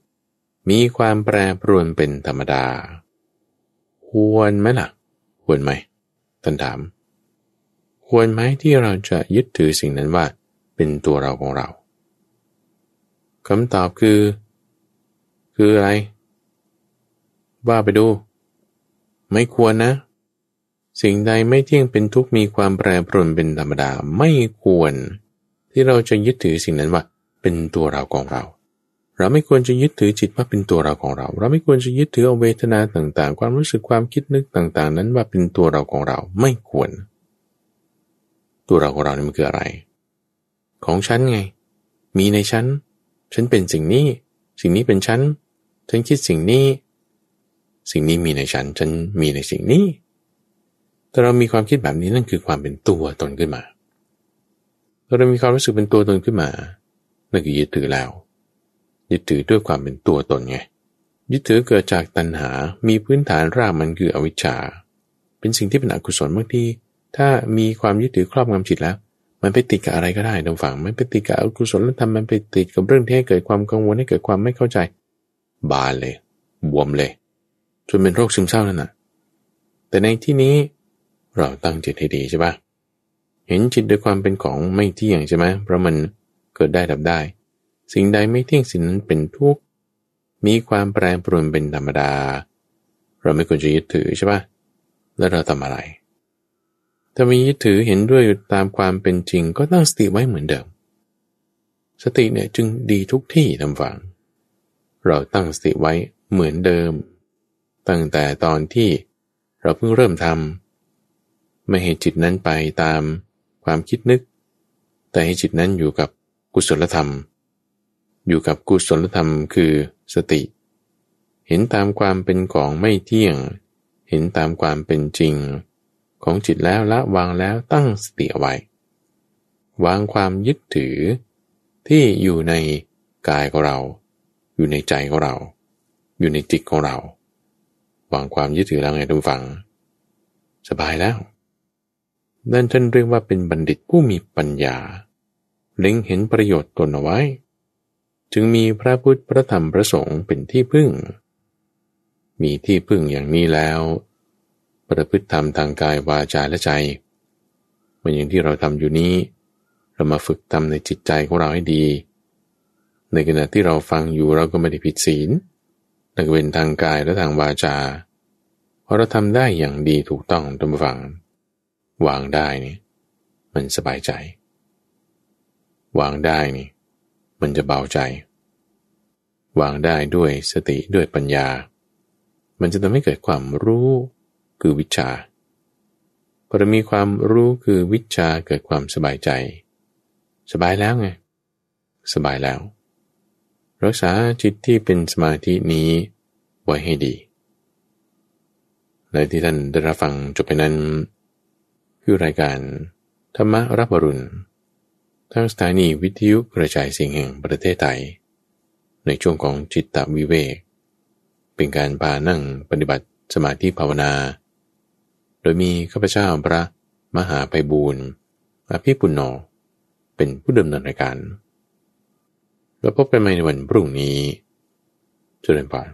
มีความแปรปรวนเป็นธรรมดา ควรไหมล่ะ ควรไหมท่านถาม ควรไหมที่เราจะยึดถือสิ่งนั้นว่า เป็นตัวเราของเราคำตอบคือ คืออะไร ว่าไปดู ไม่ควรนะ สิ่งใดไม่เที่ยงเป็นทุกมีความแปรปรวนเป็นธรรมดาไม่ควร ที่เราจะยึดถือสิ่งนั้นว่า เป็นตัวเราของเรา เราไม่ควรจะยึดถือจิตว่าเป็นตัวเราของเรา เราไม่ควรจะยึดถือเอาเวทนาต่างๆ ความรู้สึกความคิดนึกต่าง ๆ นั้นว่าเป็นตัวเราของเราไม่ควร ตัวเราของเรานี่มันคืออะไร ของฉันไง มีในฉัน ฉันเป็นสิ่งนี้ สิ่งนี้เป็นฉัน ฉันคิดสิ่งนี้ สิ่งนี้มีในฉัน ฉันมีในสิ่งนี้ แต่เรามีความคิดแบบนี้นั่นคือความเป็นตัวตนขึ้นมา เรามีความรู้สึกเป็นตัวตนขึ้นมา นั่นคือยึดถือแล้ว ยึดถือด้วยความเป็นตัวตนไง ยึดถือเกิดจากตัณหา มีพื้นฐานรากมันคืออวิชชา เป็นสิ่งที่เป็นอกุศลบางทีถ้ามีความยึดถือครอบงำจิตแล้ว มันไปติดกับอะไรก็ได้ดงฝังมันไปติดกับอกุศลแล้วทำมันไปติดกับเรื่องที่ให้เกิดความกังวลให้เกิดความไม่เข้าใจ บานเลย บวมเลยจนเป็นโรคซึมเศร้านั่นน่ะแต่ในที่นี้เราตั้งจิตให้ดีใช่ปะเห็นจิตด้วยความเป็นของไม่เที่ยงใช่ไหมเพราะมันเกิดได้ดับได้ สิ่งใดไม่เที่ยงสิ่งนั้นเป็นทุกข์มีความแปรปรวนเป็นธรรมดา เราไม่ควรจะยึดถือใช่ปะแล้วเราทำอะไร ถ้ามียึดถือเห็นด้วยตามความเป็นจริง ก็ตั้งสติไว้เหมือนเดิม สติเนี่ยจึงดีทุกที่ทำฝัง เราตั้งสติไว้เหมือนเดิม ตั้งแต่ตอนที่เราเพิ่งเริ่มทำไม่ให้จิตนั้นไปตามความคิดนึก แต่ให้จิตนั้นอยู่กับกุศลธรรม อยู่กับกุศลธรรมคือสติ เห็นตามความเป็นของไม่เที่ยง เห็นตามความเป็นจริง ของจิตแล้วละวางแล้วตั้งสติเอาไว้ วางความยึดถือที่อยู่ในกายของเรา อยู่ในใจของเรา อยู่ในจิตของเรา วางความยึดถือแล้วไงทุกฝัง สบายแล้วนั่นท่านเรียกว่าเป็นบัณฑิตผู้มีปัญญา เล็งเห็นประโยชน์ตนเอาไว้ จึงมีพระพุทธพระธรรมพระสงฆ์เป็นที่พึ่ง มีที่พึ่งอย่างนี้แล้ว ประพฤติธรรมทางกายวาจาและใจเหมือนอย่างที่เราทำอยู่นี้ เรามาฝึกทำในจิตใจของเราให้ดี ในขณะที่เราฟังอยู่เราก็ไม่ได้ผิดศีลนักเวนทางกายและทางวาจาพอเราทำได้อย่างดีถูกต้องตามฝัง วางได้นี่มันสบายใจ วางได้นี่มันจะเบาใจ วางได้ด้วยสติด้วยปัญญา มันจะทำให้เกิดความรู้ คือวิชาพอมีความรู้คือวิชาเกิดความสบายใจ สบายแล้วไง สบายแล้ว รักษาจิตที่เป็นสมาธินี้ไว้ให้ดีและที่ท่านได้รับฟังจบไปนั้น คือรายการธรรมรับรุณทางสถานีวิทยุกระจายเสียงแห่งประเทศไทย ในช่วงของจิตตวิเวก เป็นการพานั่งปฏิบัติสมาธิภาวนา ดยมีข้าพเจ้าพระมหาไพบูรณ์อภิปุณโญเป็นผู้ดำเนินรายการ แล้วพบกันใหม่ในวันพรุ่งนี้เจริญพร